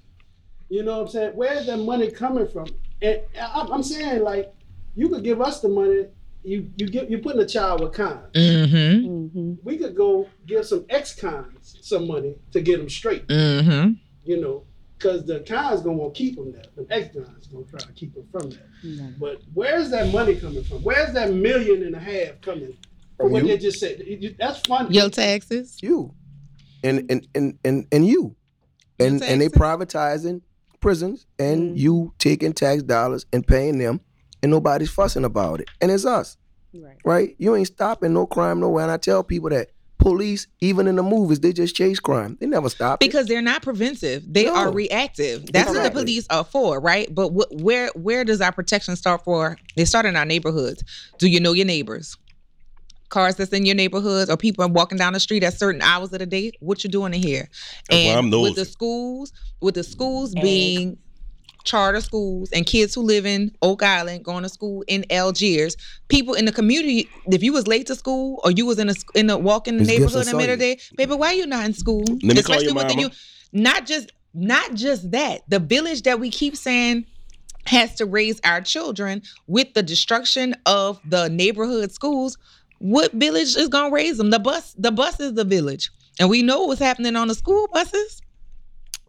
You know what I'm saying? Where's that money coming from? And I- I'm saying, like, you could give us the money. You you get you putting a child with cons. Mm-hmm. Mm-hmm. We could go give some ex-cons some money to get them straight. Mm-hmm. You know, because the cons gonna want to keep them there. The ex-cons gonna try to keep them from that. But where's that money coming from? Where's that million and a half coming from? From What you? they just said. It- it- That's fun. Your taxes. You. And and and and, and you. And and they privatizing prisons and Mhm. you taking tax dollars and paying them and nobody's fussing about it. And it's us. Right. right? You ain't stopping no crime nowhere. And I tell people that police, even in the movies, they just chase crime. They never stop it. because they're not preventive they No. are reactive that's what the police are for right but wh- where where does our protection start for they start in our neighborhoods do you know your neighbors cars that's in your neighborhoods or people walking down the street at certain hours of the day what you doing in here? That's why and I'm with the schools with the schools And- being charter schools and kids who live in Oak Island going to school in Algiers, people in the community, if you was late to school or you was in a sc- in a walking It's neighborhood in the middle of the day, baby, why you not in school? me call with the new, not just not just that, the village that we keep saying has to raise our children with the destruction of the neighborhood schools. What village is gonna raise them? The bus, the bus is the village, and we know what's happening on the school buses.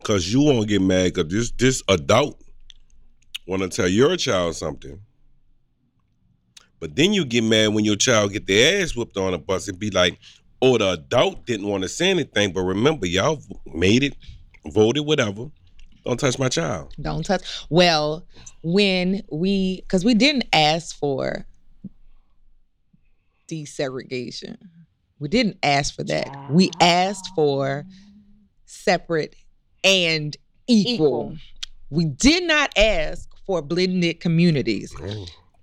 Cause you won't get mad because this this adult want to tell your child something, but then you get mad when your child get their ass whooped on a bus and be like, "Oh, the adult didn't want to say anything." But remember, y'all made it, voted, whatever. Don't touch my child. Don't touch. Well, when we, because we didn't ask for desegregation, we didn't ask for that. We asked for separate and equal. Equal. We did not ask for blended communities.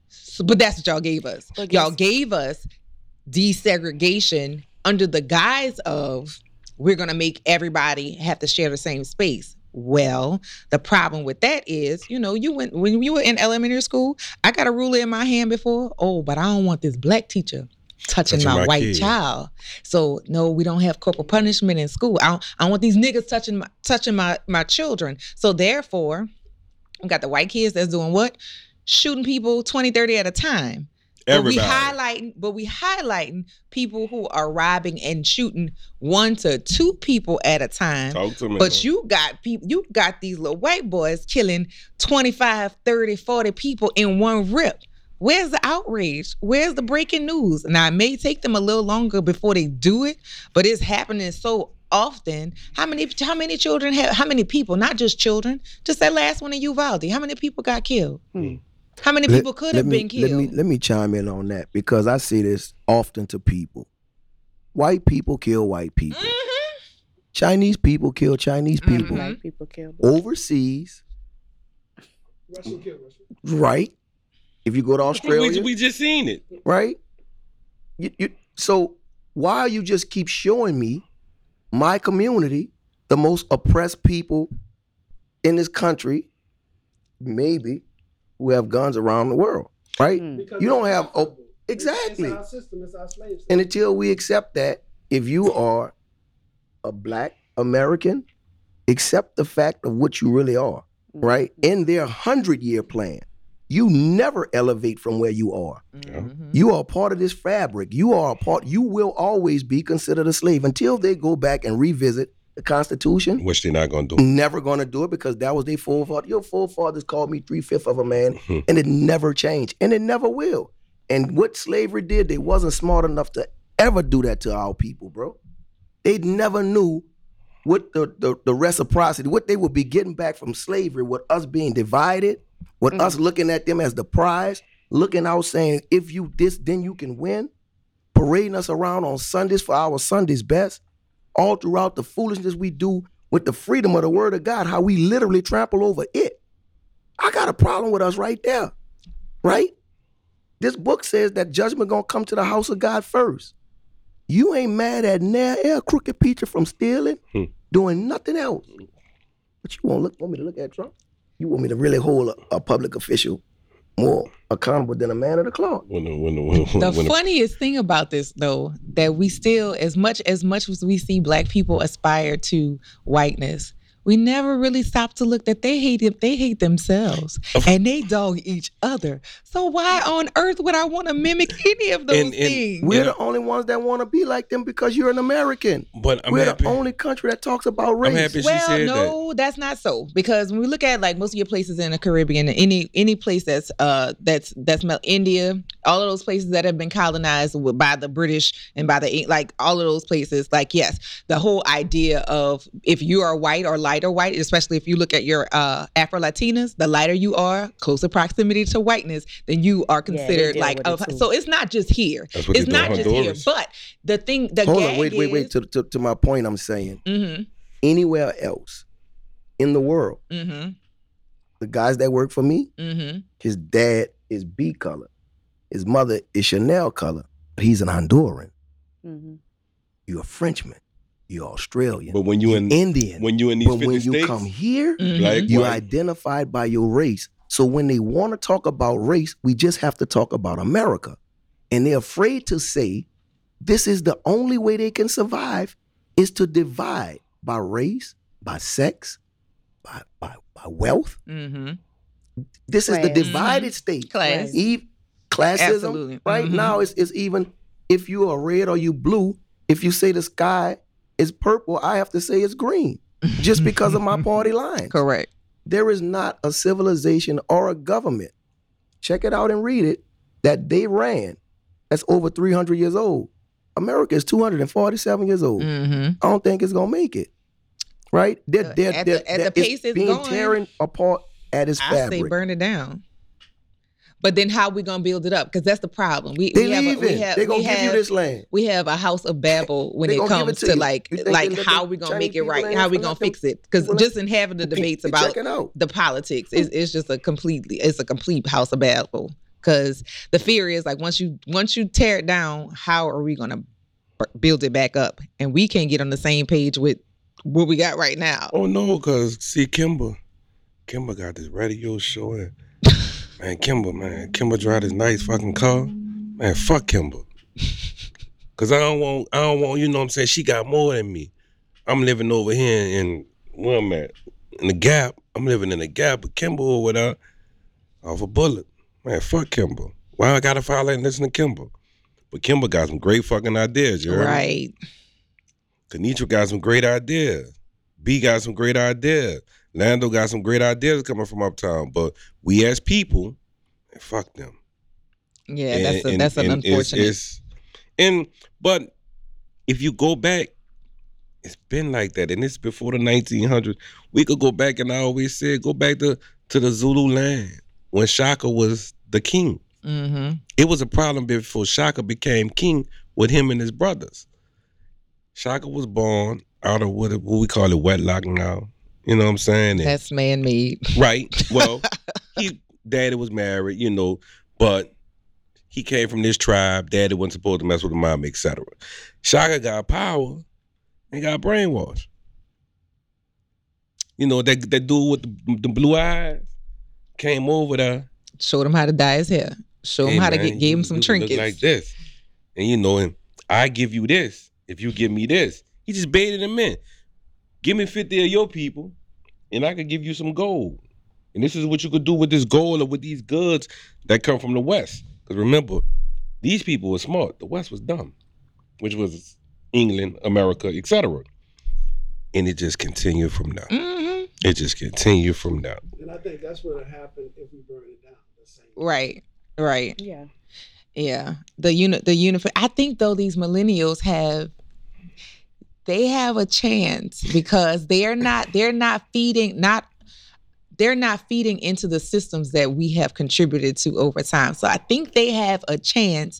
So, but that's what y'all gave us. But y'all gave us desegregation under the guise of we're going to make everybody have to share the same space. Well, the problem with that is, you know, you went when you were in elementary school, I got a ruler in my hand before. Oh, but I don't want this black teacher touching, Touching my, my white kid. child. So no, we don't have corporal punishment in school. I don't, I don't want these niggas touching my touching my my children. So therefore, we got the white kids that's doing what? Shooting people 20, 30 at a time. But we highlighting, but we highlighting people who are robbing and shooting one to two people at a time. Talk to me. But you got people, you got these little white boys killing 25, 30, 40 people in one rip. Where's the outrage? Where's the breaking news? Now, it may take them a little longer before they do it, but it's happening so often. How many how many children have how many people, not just children, just that last one in Uvalde, how many people got killed? Hmm. How many Let- people could have me- been killed? Let me let me chime in on that because I see this often to people. White people kill white people. Mhm. Chinese people kill Chinese people. Black people kill. Overseas, Russian kill Russian. right? If you go to Australia, we, we just seen it. right? You, you, so why you just keep showing me my community, the most oppressed people in this country, maybe, who have guns around the world, right? Because You don't have- oh, exactly. It's our system. It's our slave system. And until we accept that, if you are a black American, accept the fact of what you really are, hmm. right? In their hundred year plan, you never elevate from where you are. Mhm. You are part of this fabric. You are a part, you will always be considered a slave until they go back and revisit the Constitution. Which they're not gonna do. Never gonna do it because that was their forefathers. Your forefathers called me three fifths of a man, and it never changed, and it never will. And what slavery did, they wasn't smart enough to ever do that to our people, bro. They never knew what the, the, the reciprocity, what they would be getting back from slavery, with us being divided, with Mhm. us looking at them as the prize, looking out saying, if you this, then you can win, parading us around on Sundays for our Sundays best, all throughout the foolishness we do with the freedom of the word of God, how we literally trample over it. I got a problem with us right there. Right? This book says that judgment gonna come to the house of God first. You ain't mad at Nair Air Crooked Peter from stealing, Hmm. doing nothing else. But you won't look want me to look at Trump? You want me to really hold a, a public official more accountable than a man of the cloth? When the, when the, when, The when the- funniest thing about this, though, that we still, as much as much as we see black people aspire to whiteness, we never really stop to look that they hate it. They hate themselves and they dog each other. So why on earth would I want to mimic <laughs> any of those And- and things? We're Yeah. the only ones that want to be like them because you're an American. but I'm We're happy. the only country that talks about race. I'm happy she well, said that. no, that's not so. Because when we look at like most of your places in the Caribbean, any any place that's uh that's that's India, all of those places that have been colonized with, by the British and by the like all of those places, like yes, the whole idea of if you are white or lighter white, especially if you look at your uh Afro Latinas, the lighter you are, closer proximity to whiteness, then you are considered deal like with it so it's not just here. That's what It's they do in not just here. But the thing the Hold gag on, wait, wait, wait. is- To, to, to my point, I'm saying Mhm, anywhere else in the world, mhm, the guys that work for me, mhm. his dad is B color, his mother is Chanel color, but he's an Honduran. Mm-hmm. You're a Frenchman. You're Australian. But when you in Indian. when you in these but 50 when you states, come here, Mhm. you're identified by your race. So when they want to talk about race, we just have to talk about America. And they're afraid to say this is the only way they can survive is to divide by race, by sex, by by, by wealth. Mm-hmm. This is the Class. divided state. Class. Eve, classism. Absolutely. Right Mhm. now, it's, it's even if you are red or you blue. If you say the sky is purple, I have to say it's green, just because of my <laughs> party line. Correct. There is not a civilization or a government. Check it out and read it that they ran. That's over 300 years old. America is 247 years old. Mm-hmm. I don't think it's gonna make it. Right? They're, they're, at the- they're- at the pace it's being going, tearing apart at its I say burn it down. But then how we gonna build it up? Because that's the problem. We they we have, a, leaving. we have they gonna we give have, you this land. we have a house of Babel <laughs> when it comes it to to, like like how them we gonna make it right? ain't How we gonna fix it? Because just in having the debates about the politics is it's just a completely it's a complete house of Babel. Because the fear is like once you once you tear it down, how are we gonna build it back up? And we can't get on the same page with what we got right now. Oh no, cause see Kemba, Kemba got this radio show and man, Kemba, man, Kemba drive this nice fucking car. Man, fuck Kemba. <laughs> Cause I don't want, I don't want, you know what I'm saying? She got more than me. I'm living over here in where I'm at. In the gap. I'm living in the gap, but Kemba or without off a bullet. Man, fuck Kemba. Why I gotta follow and listen to Kemba? But Kemba got some great fucking ideas, you? Right. Kynitra got some great ideas. B got some great ideas. Lando got some great ideas coming from uptown. But we as people, fuck them. Yeah, that's a, And- that's an and it's- unfortunate. it's- and but if you go back, it's been like that, and it's before the 1900s. We could go back, and I always said, go back to to the Zulu land when Shaka was the king. mm-hmm. It was a problem before Shaka became king with him and his brothers. Shaka was born out of what, what we call it wedlock now. You know what I'm saying? And- That's man made. <laughs> right. Well, he daddy was married, you know, but he came from this tribe. Daddy wasn't supposed to mess with the mom, etc. Shaka got power and got brainwashed. You know that that dude with the, the blue eyes came over there. Showed him how to dye his hair. Showed him Hey, how to get gave him some trinkets. like this, and you know, him. I give you this if you give me this. He just baited him in. Give me fifty of your people, and I could give you some gold. And this is what you could do with this gold or with these goods that come from the West. Because remember, these people were smart. The West was dumb, which was England, America, etc. And it just continued from there. hmm It just continued from there. And I think that's what'll happen if we burn it down. The same. Right. Right. Yeah. Yeah. The unit the unit I think though these millennials have they have a chance because they're not they're not feeding not they're not feeding into the systems that we have contributed to over time. So I think they have a chance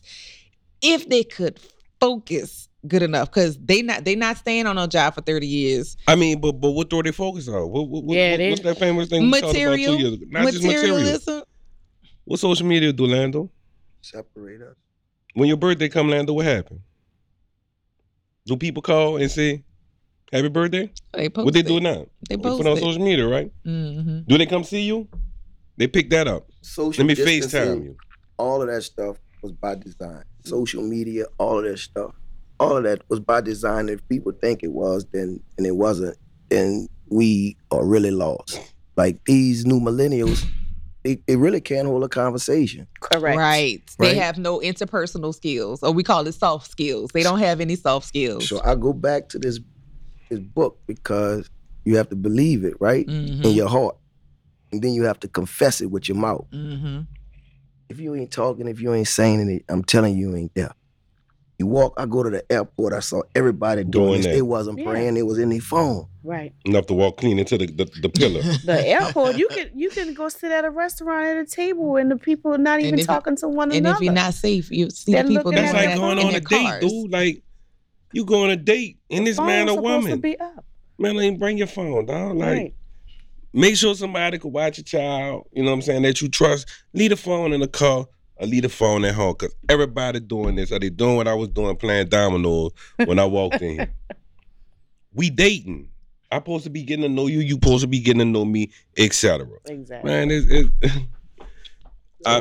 if they could focus good enough because they not they not staying on a job for 30 years. I mean, but but what do they focus on? What, what, what, Yeah, what- they- what's that famous thing? we talked about two years ago? Not just material. materialism. What social media do, Lando? Separate us. When your birthday come, Lando, what happened? Do people call and say, "Happy birthday"? They post what they it. do now? They put post on it. social media, right? hmm Do they come see you? They pick that up. Social Let me FaceTime you. All of that stuff was by design. Social media, all of that stuff, all of that was by design. If people think it was, then and it wasn't, then we are really lost. Like these new millennials, they, they really can't hold a conversation. Correct. Right. They Right. have no interpersonal skills, or we call it soft skills. They don't have any soft skills. So I go back to this this book because you have to believe it, right? Mhm. In your heart. And then you have to confess it with your mouth. hmm If you ain't talking, if you ain't saying it, I'm telling you, you ain't there. You walk, I go to the airport, I saw everybody doing, Doing this. that. They wasn't Yeah. praying, they was in their phone. Right. Enough to walk clean into the the, the pillar. <laughs> The airport, you can you can go sit at a restaurant at a table and the people are not And even if you- talking to one And another. And if you're not safe, you see They're the people That's like going on a their date, cars. dude. Like you go on a date and this man Phone's or supposed to woman, be up. man, ain't bring your phone, dog. Like right. make sure somebody could watch your child. You know what I'm saying? That you trust. Leave the phone in the car or leave the phone at home. Cause everybody doing this. Are they doing what I was doing playing dominoes when I walked in here? <laughs> We dating. I'm supposed to be getting to know you. You supposed to be getting to know me, etc. Exactly. Man, it's, it's <laughs> I-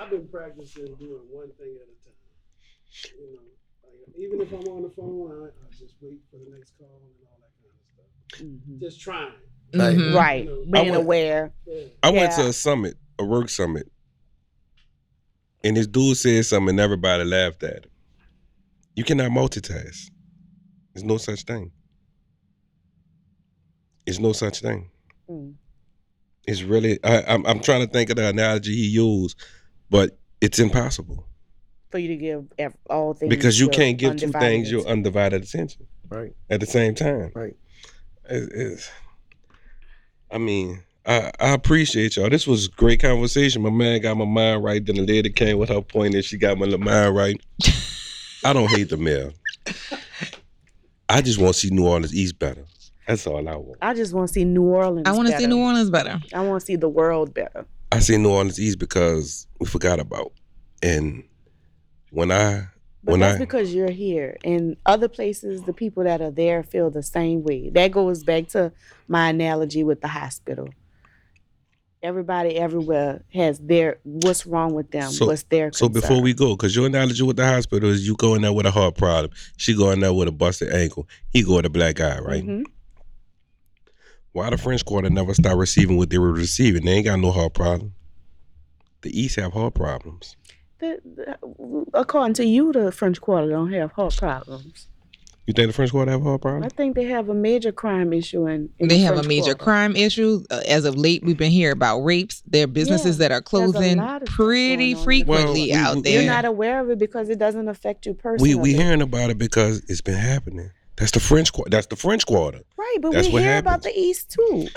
I've been practicing doing one thing at a time. You know, like, even if I'm on the phone, I, I just wait for the next call and all that kind of stuff. Mhm. Just trying. Like, Mhm. Right. You know, Being went- aware. Yeah. I went to a summit, a work summit, and this dude said something, and everybody laughed at him. You cannot multitask. There's no such thing. There's no such thing. Mm. It's really. I, I'm. I'm trying to think of the analogy he used, but it's impossible For you to give all things because you can't give two undivided things your undivided attention right, at the same time. right. It's, it's, I mean, I, I appreciate y'all. This was a great conversation. My man got my mind right. Then the lady came with her point and she got my mind right. I don't hate the mayor. I just want to see New Orleans East better. That's all I want. I just want to see New Orleans. I want to see. New Orleans better. I want to see the world better. I say New Orleans East because we forgot about. And when I But when that's I because you're here. In other places, the people that are there feel the same way. That goes back to my analogy with the hospital. Everybody everywhere has their what's wrong with them, So- what's their So before we go, because your analogy with the hospital is you go in there with a heart problem, she go in there with a busted ankle, he go with a black eye, right? Mhm. Why the French Quarter never start receiving what they were receiving? They ain't got no heart problem. The East have heart problems. The- the- according to you, the French Quarter don't have heart problems. You think the French Quarter have a problem? I think they have a major crime issue in. in They the have a major Quarter. crime issue. Uh, as of late, we've been hearing about rapes. There are businesses Yeah, that are closing lot of stuff pretty frequently Well, out we- there. You're not aware of it because it doesn't affect you personally. We we hearing about it because it's been happening. That's the French Quarter. That's the French Quarter. right, but That's we what hear about the East too.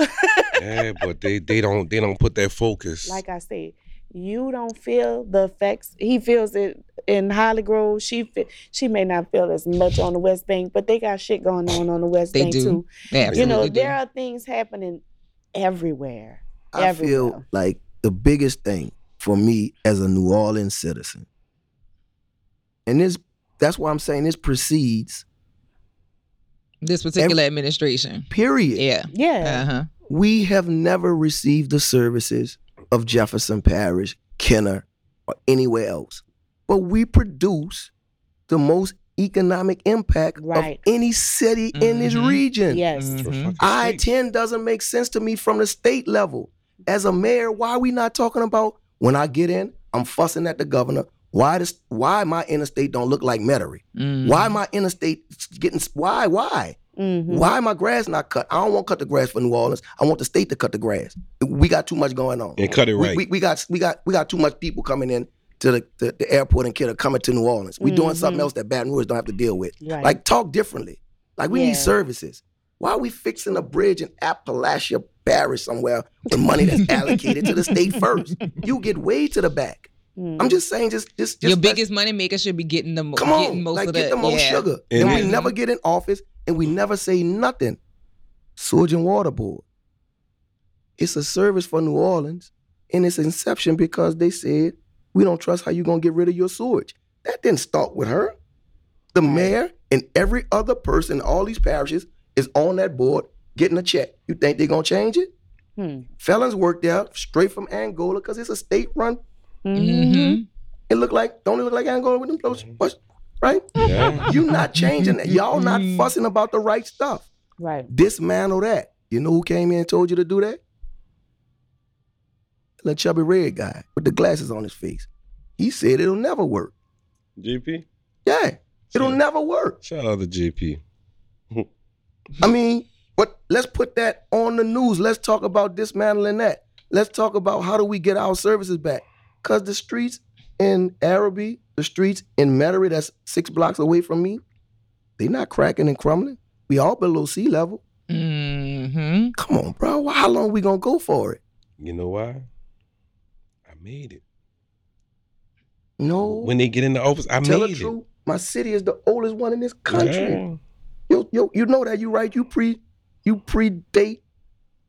yeah, but they they don't they don't put that focus. like I said, you don't feel the effects. He feels it in Holly Grove. She fe- she may not feel as much on the West Bank, but they got shit going on on the West They Bank do. too. They You absolutely know, do. there are things happening everywhere. I Everywhere. feel like the biggest thing for me as a New Orleans citizen, and this that's why I'm saying this precedes, this particular administration. period. Yeah. Yeah. Uh huh. We have never received the services of Jefferson Parish, Kenner, or anywhere else. But we produce the most economic impact Right. of any city in this Mhm. region. Yes. It's a Mhm. I 10 doesn't make sense to me from the state level. As a mayor, why are we not talking about when I get in, I'm fussing at the governor. Why this why my interstate don't look like Metairie? Mm-hmm. Why my interstate getting why? Why? Mhm. Why my grass not cut? I don't want to cut the grass for New Orleans. I want the state to cut the grass. We got too much going on. and cut it We, right. we, we got we got we got too much people coming in to the, the, the airport and kid are coming to New Orleans. We doing something Mhm. else that Baton Rouge don't have to deal with. Right. Like talk differently. Like we Yeah. need services. Why are we fixing a bridge in Appalachia Parish somewhere with money that's <laughs> allocated to the state first? You get way to the back. Mm. I'm just saying, just just, just Your biggest money maker should be getting the mo- Come getting on, most like of get the, the most yeah. sugar, And and, we never get in office, and we never say nothing. Sewage and Water Board. It's a service for New Orleans in its inception because they said we don't trust how you're gonna get rid of your sewage. That didn't start with her. The mayor and every other person in all these parishes is on that board getting a check. You think they're gonna change it? Hmm. Felons worked out straight from Angola because it's a state-run. Mhm. hmm It look like don't it look like Angola with them clothes, right? Yeah. You not changing that. Y'all not fussing about the right stuff. Right. Dismantle that. You know who came in and told you to do that? The chubby red guy with the glasses on his face. He said it'll never work. GP? Yeah, it'll Shout- never work. Shout out to GP. <laughs> I mean, but let's put that on the news. Let's talk about dismantling that. Let's talk about how do we get our services back. Cause the streets in Arabi, the streets in Metairie, that's six blocks away from me, they not cracking and crumbling. We all below sea level. hmm Come on, bro. How long we gonna go for it? You know why? I made it. No. When they get in the office, I Tell made it. truth. My city is the oldest one in this country. Yeah. Yo, yo, you know that you right. You pre, you predate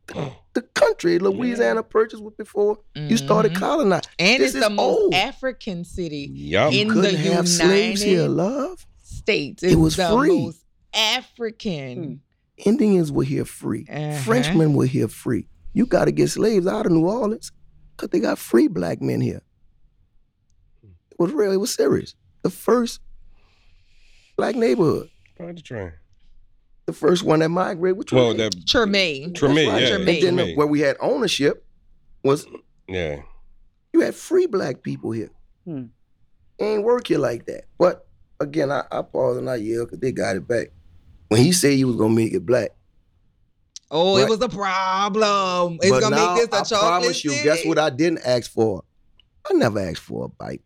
the, <clears throat> the country. Louisiana purchased was before you started Mhm. colonizing. And This it's the most old. African city Yup. in Couldn't the have slaves here, United love. States. It was the free. most African. Indians were here free. Uh-huh. Frenchmen were here free. You got to get slaves out of New Orleans because they got free black men here. It was real. It was serious. The first black neighborhood. Ride the train. The first one that migrated. Which Well, one? that Tremé. Tremé, right. yeah. Tremé. And then Tremé. where we had ownership was yeah. you had free black people here. Hmm. Ain't work here like that. But again, I, I pause and I yell because they got it back. When he said he was gonna make it black, Oh, But- it was a problem. It's but gonna now, make this a I chocolate promise you. city. Guess what? I didn't ask for. I never asked for a bite.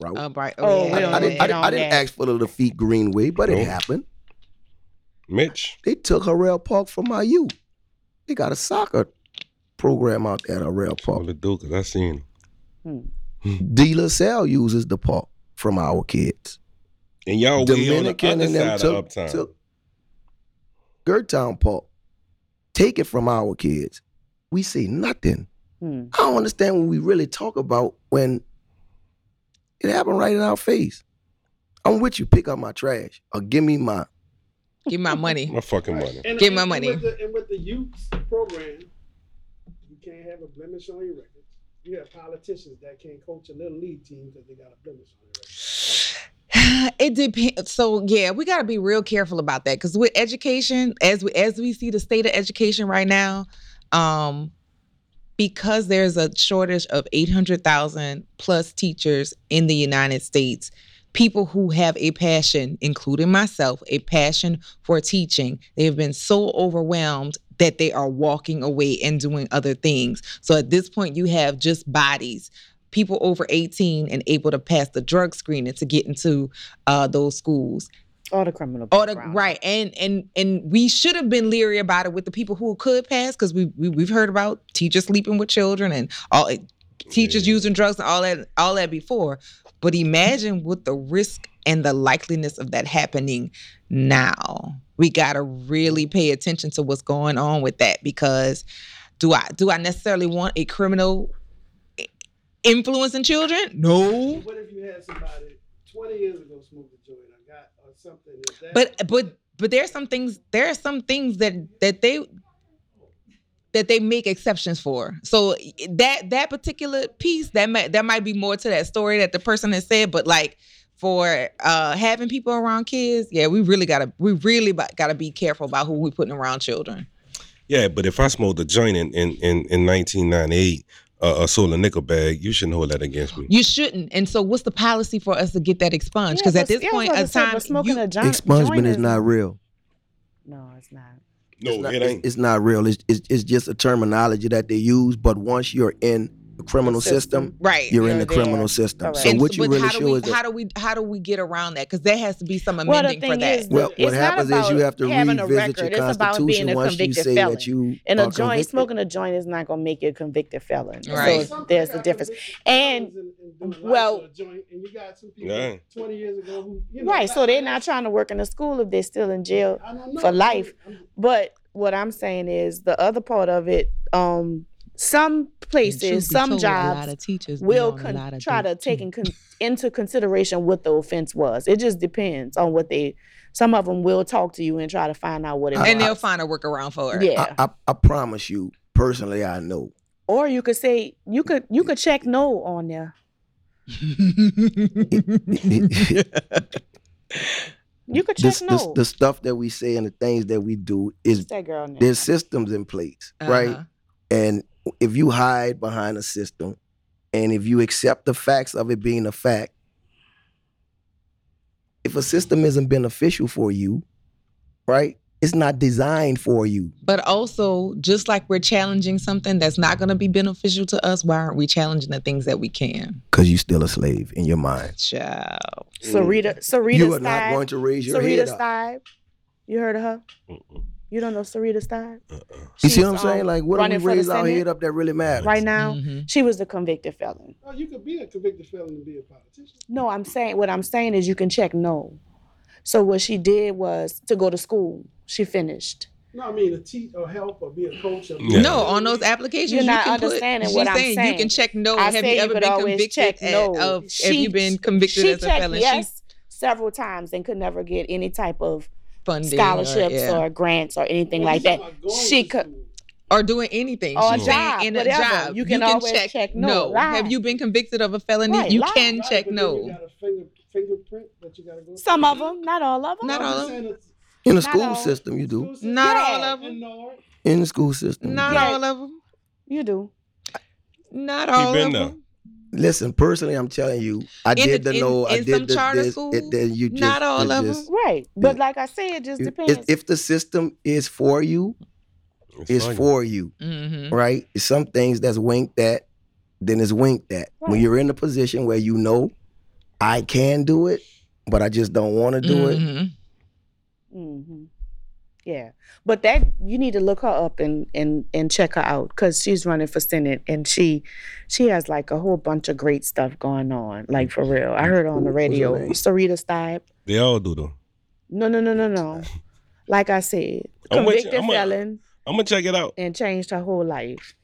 Right? Oh, right. Oh. I, I didn't, I, didn't- I didn't ask for the Lafitte Greenway, but it happened. Mitch. They took Harrell Park from my youth. They got a soccer program out there at Harrell All Park. the do, cause I seen him. De La Salle uses the park from our kids. And y'all way on the Dominican other and them side of took, Uptown. took Gertown Park. Take it from our kids. We say nothing. Hmm. I don't understand what we really talk about when it happened right in our face. I'm with you. Pick up my trash or give me my. Give me my money. My fucking money. And, Give and- my and money. With the, and with the youth program, you can't have a blemish on your record. You have politicians that can't coach a little league team because they got a blemish on their record. <sighs> it depends. So yeah, we got to be real careful about that because with education, as we as we see the state of education right now, um, because there's a shortage of eight hundred thousand plus teachers in the United States. People who have a passion, including myself, a passion for teaching, they have been so overwhelmed that they are walking away and doing other things. So at this point, you have just bodies people over 18 and able to pass the drug screening to get into uh, those schools. All the criminal. Or the, right, and and and we should have been leery about it with the people who could pass because we, we we've heard about teachers sleeping with children and all teachers Yeah. using drugs and all that all that before. But imagine with the risk and the likeliness of that happening now. We gotta really pay attention to what's going on with that because do I do I necessarily want a criminal influencing children? No. What if you had somebody 20 years ago smoke a joint or got or something? That, But but but are some things there are some things that that they that they make exceptions for. So that that particular piece that might that might be more to that story that the person has said, but like for uh having people around kids, yeah, we really gotta we really gotta be careful about who we putting around children. Yeah, but if I smoked a joint in in in, in 1998, uh, a sold a nickel bag, you shouldn't hold that against me. You shouldn't. And so what's the policy for us to get that expunged? Because Yeah, at this yeah, I was point about of to say, smoking you- a joint, Expungement joint is not real. No, it's not. No, it's not, it ain't. It's, not real. It's, it's it's just a terminology that they use. But once you're in criminal system, Right. you're in You're the criminal system. Correct. So And what you really how do show we is that how do we how do we get around that? Because there has to be some Well, amending for thing that. is, well, It's what happens is you have to having a revisit record. your It's about being constitution a once you convicted say felon. that you And a joint, convicted. smoking a joint is not gonna make you a convicted felon. Right. So there's a difference. And well- Yeah. twenty years ago, who, you know, right, so they're not trying to work in the school if they're still in jail. I don't know. for life. But what I'm saying is the other part of it, um, some places, some jobs teachers will con- try to take in con- into consideration what the offense was. It just depends on what they. Some of them will talk to you and try to find out what it I- and they'll find a workaround for it. Yeah. I, I, I promise you, personally, I know. Or you could say you could you could check no on there. <laughs> You could check This, this, no. the stuff that we say and the things that we do is that girl there's systems in place, right? Uh-huh. And if you hide behind a system, and if you accept the facts of it being a fact, if a system isn't beneficial for you, right? It's not designed for you. But also, just like we're challenging something that's not going to be beneficial to us, why aren't we challenging the things that we can? Because you're still a slave in your mind. Child. Syrita Syrita you are not going to raise your Sarita head up. Steib. You heard of her? Mm-mm. You don't know Syrita Steib? You see what I'm saying? um, Like, what do we raise our Senate head up that really matters? Right now, Mhm. she was a convicted felon. Oh, you could be a convicted felon and be a politician. No, I'm saying what I'm saying is you can check no. So what she did was to go to school. She finished. No, I mean, to teach or help or be a coach. Or Yeah. No, on those applications, You're you not can put. understanding she's what I'm saying. You can check no. I have you you ever could been convicted? check at- no. Of, have you been convicted she as a checked felon? yes several times and could never get any type of funding scholarships or, yeah. or grants or anything Well, like that. talking about going She could school. or doing anything. Or a She's saying job, in a whatever. job. You can always check check, no. Lie. Have you been convicted of a felony? Right, you lie. can Right, check but then You no. got a finger, fingerprint that you got to go. Some through. of them, not all of them. Not all of them. In the school all. system, you do. system. Not Yeah. all of them. And In the school system. Not Yeah. all of them. You do. Not all been of there. them. Listen, personally, I'm telling you, I In did the- the know, in- I in did some the charter this, schools, it, then you just, not all of just- Right. But Yeah. like I said, it just If, depends. if the system is for you, it's funny. for you, Mm-hmm. right? Some things that's winked at, then it's winked at. When you're in a position where you know I can do it, but I just don't want to do it, Mm-hmm. hmm Yeah, but that you need to look her up and and and check her out because she's running for senate and she she has like a whole bunch of great stuff going on. Like for real, I heard her on the What's her radio. name? Syrita Steib. They all do though. No, no, no, no, no. Like I said, I'm with you. convicted I'm a- felon I'm gonna check it out. and changed her whole life.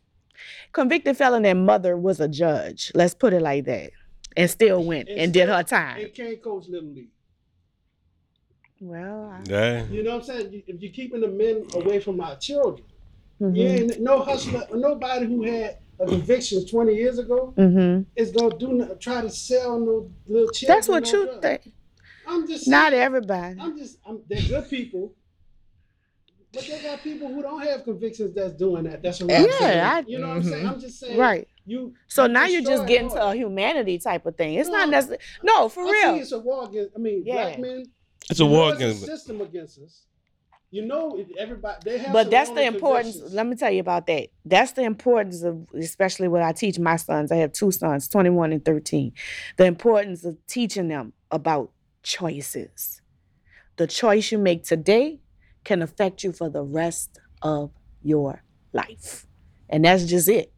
Convicted felon and mother was a judge. Let's put it like that, and still went and did her time. and can't coach little league. Well, I, Yeah. You know what I'm saying? You- If you're keeping the men away from our children, mhm, you ain't no hustler, nobody who had a conviction 20 years ago mhm. is gonna do no- try to sell no little children. That's what no you drugs. think. I'm just Not saying, everybody. I'm just I'm, they're good people. But they got people who don't have convictions that's doing that. That's what I'm Yeah, saying. I- you know what I'm saying? I'm just saying. Right. You. So you now you're just getting to a humanity type of thing. It's not No. necessarily no for I see real. it's a war against. I mean, Yeah. black men. It's a you know war it's against. a system against us. You know, it- everybody they have. But that's the importance. Let me tell you about that. That's the importance of, especially what I teach my sons. I have two sons, 21 and 13. The importance of teaching them about choices. The choice you make today can affect you for the rest of your life. And that's just it.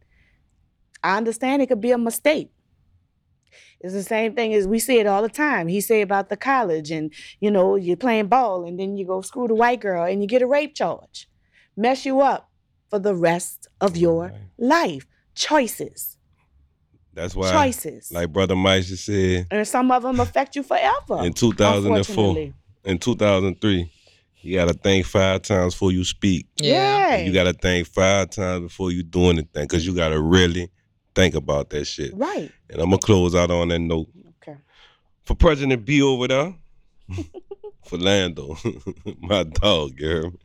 I understand it could be a mistake. It's the same thing as we see it all the time. He say about the college and you know, you're playing ball and then you go screw the white girl and you get a rape charge. Mess you up for the rest of your Right. life. Choices. That's why, Choices. like Brother Mike just said, and some of them affect you forever. in 2004, in 2003, you gotta think five times before you speak. Yeah. Yeah. You gotta think five times before you do anything, cause you gotta really think about that shit. right. And I'm gonna close out on that note. Okay. For President B over there, <laughs> for Lando, <laughs> my dog, you heard me?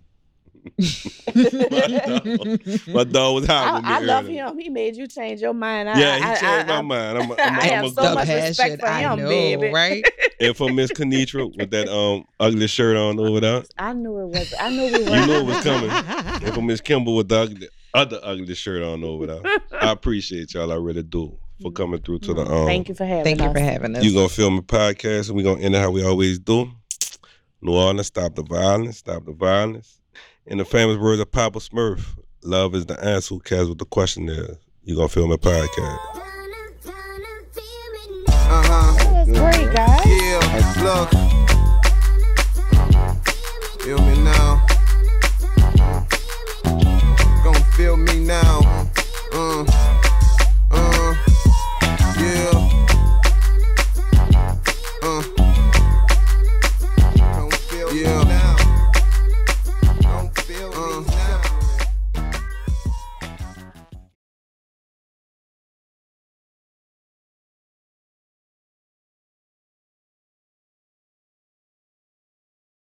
<laughs> my, dog, my dog was hot I, with me I love him. He made you change your mind. I, Yeah, he I, changed I, my I, mind. I'm, I'm, I I'm, have a so the much respect for I him, know, baby. right? And for Miss Kynitra with that um ugly shirt on over there. I knew it was. I knew we were. You knew it was coming. And for Miss Kemba with the ugly, other ugly shirt on over there. I appreciate y'all. I really do for coming through to the um. Thank you for having us. Thank you us. for having us. You gonna film a podcast and we gonna end it how we always do. New Orleans, stop the violence, stop the violence. In the famous words of Papa Smurf, love is the answer. Who cares what the question is? You gonna film a podcast? Uh huh. That was great, guys. Yeah, look. Feel me now feel me now. Uh.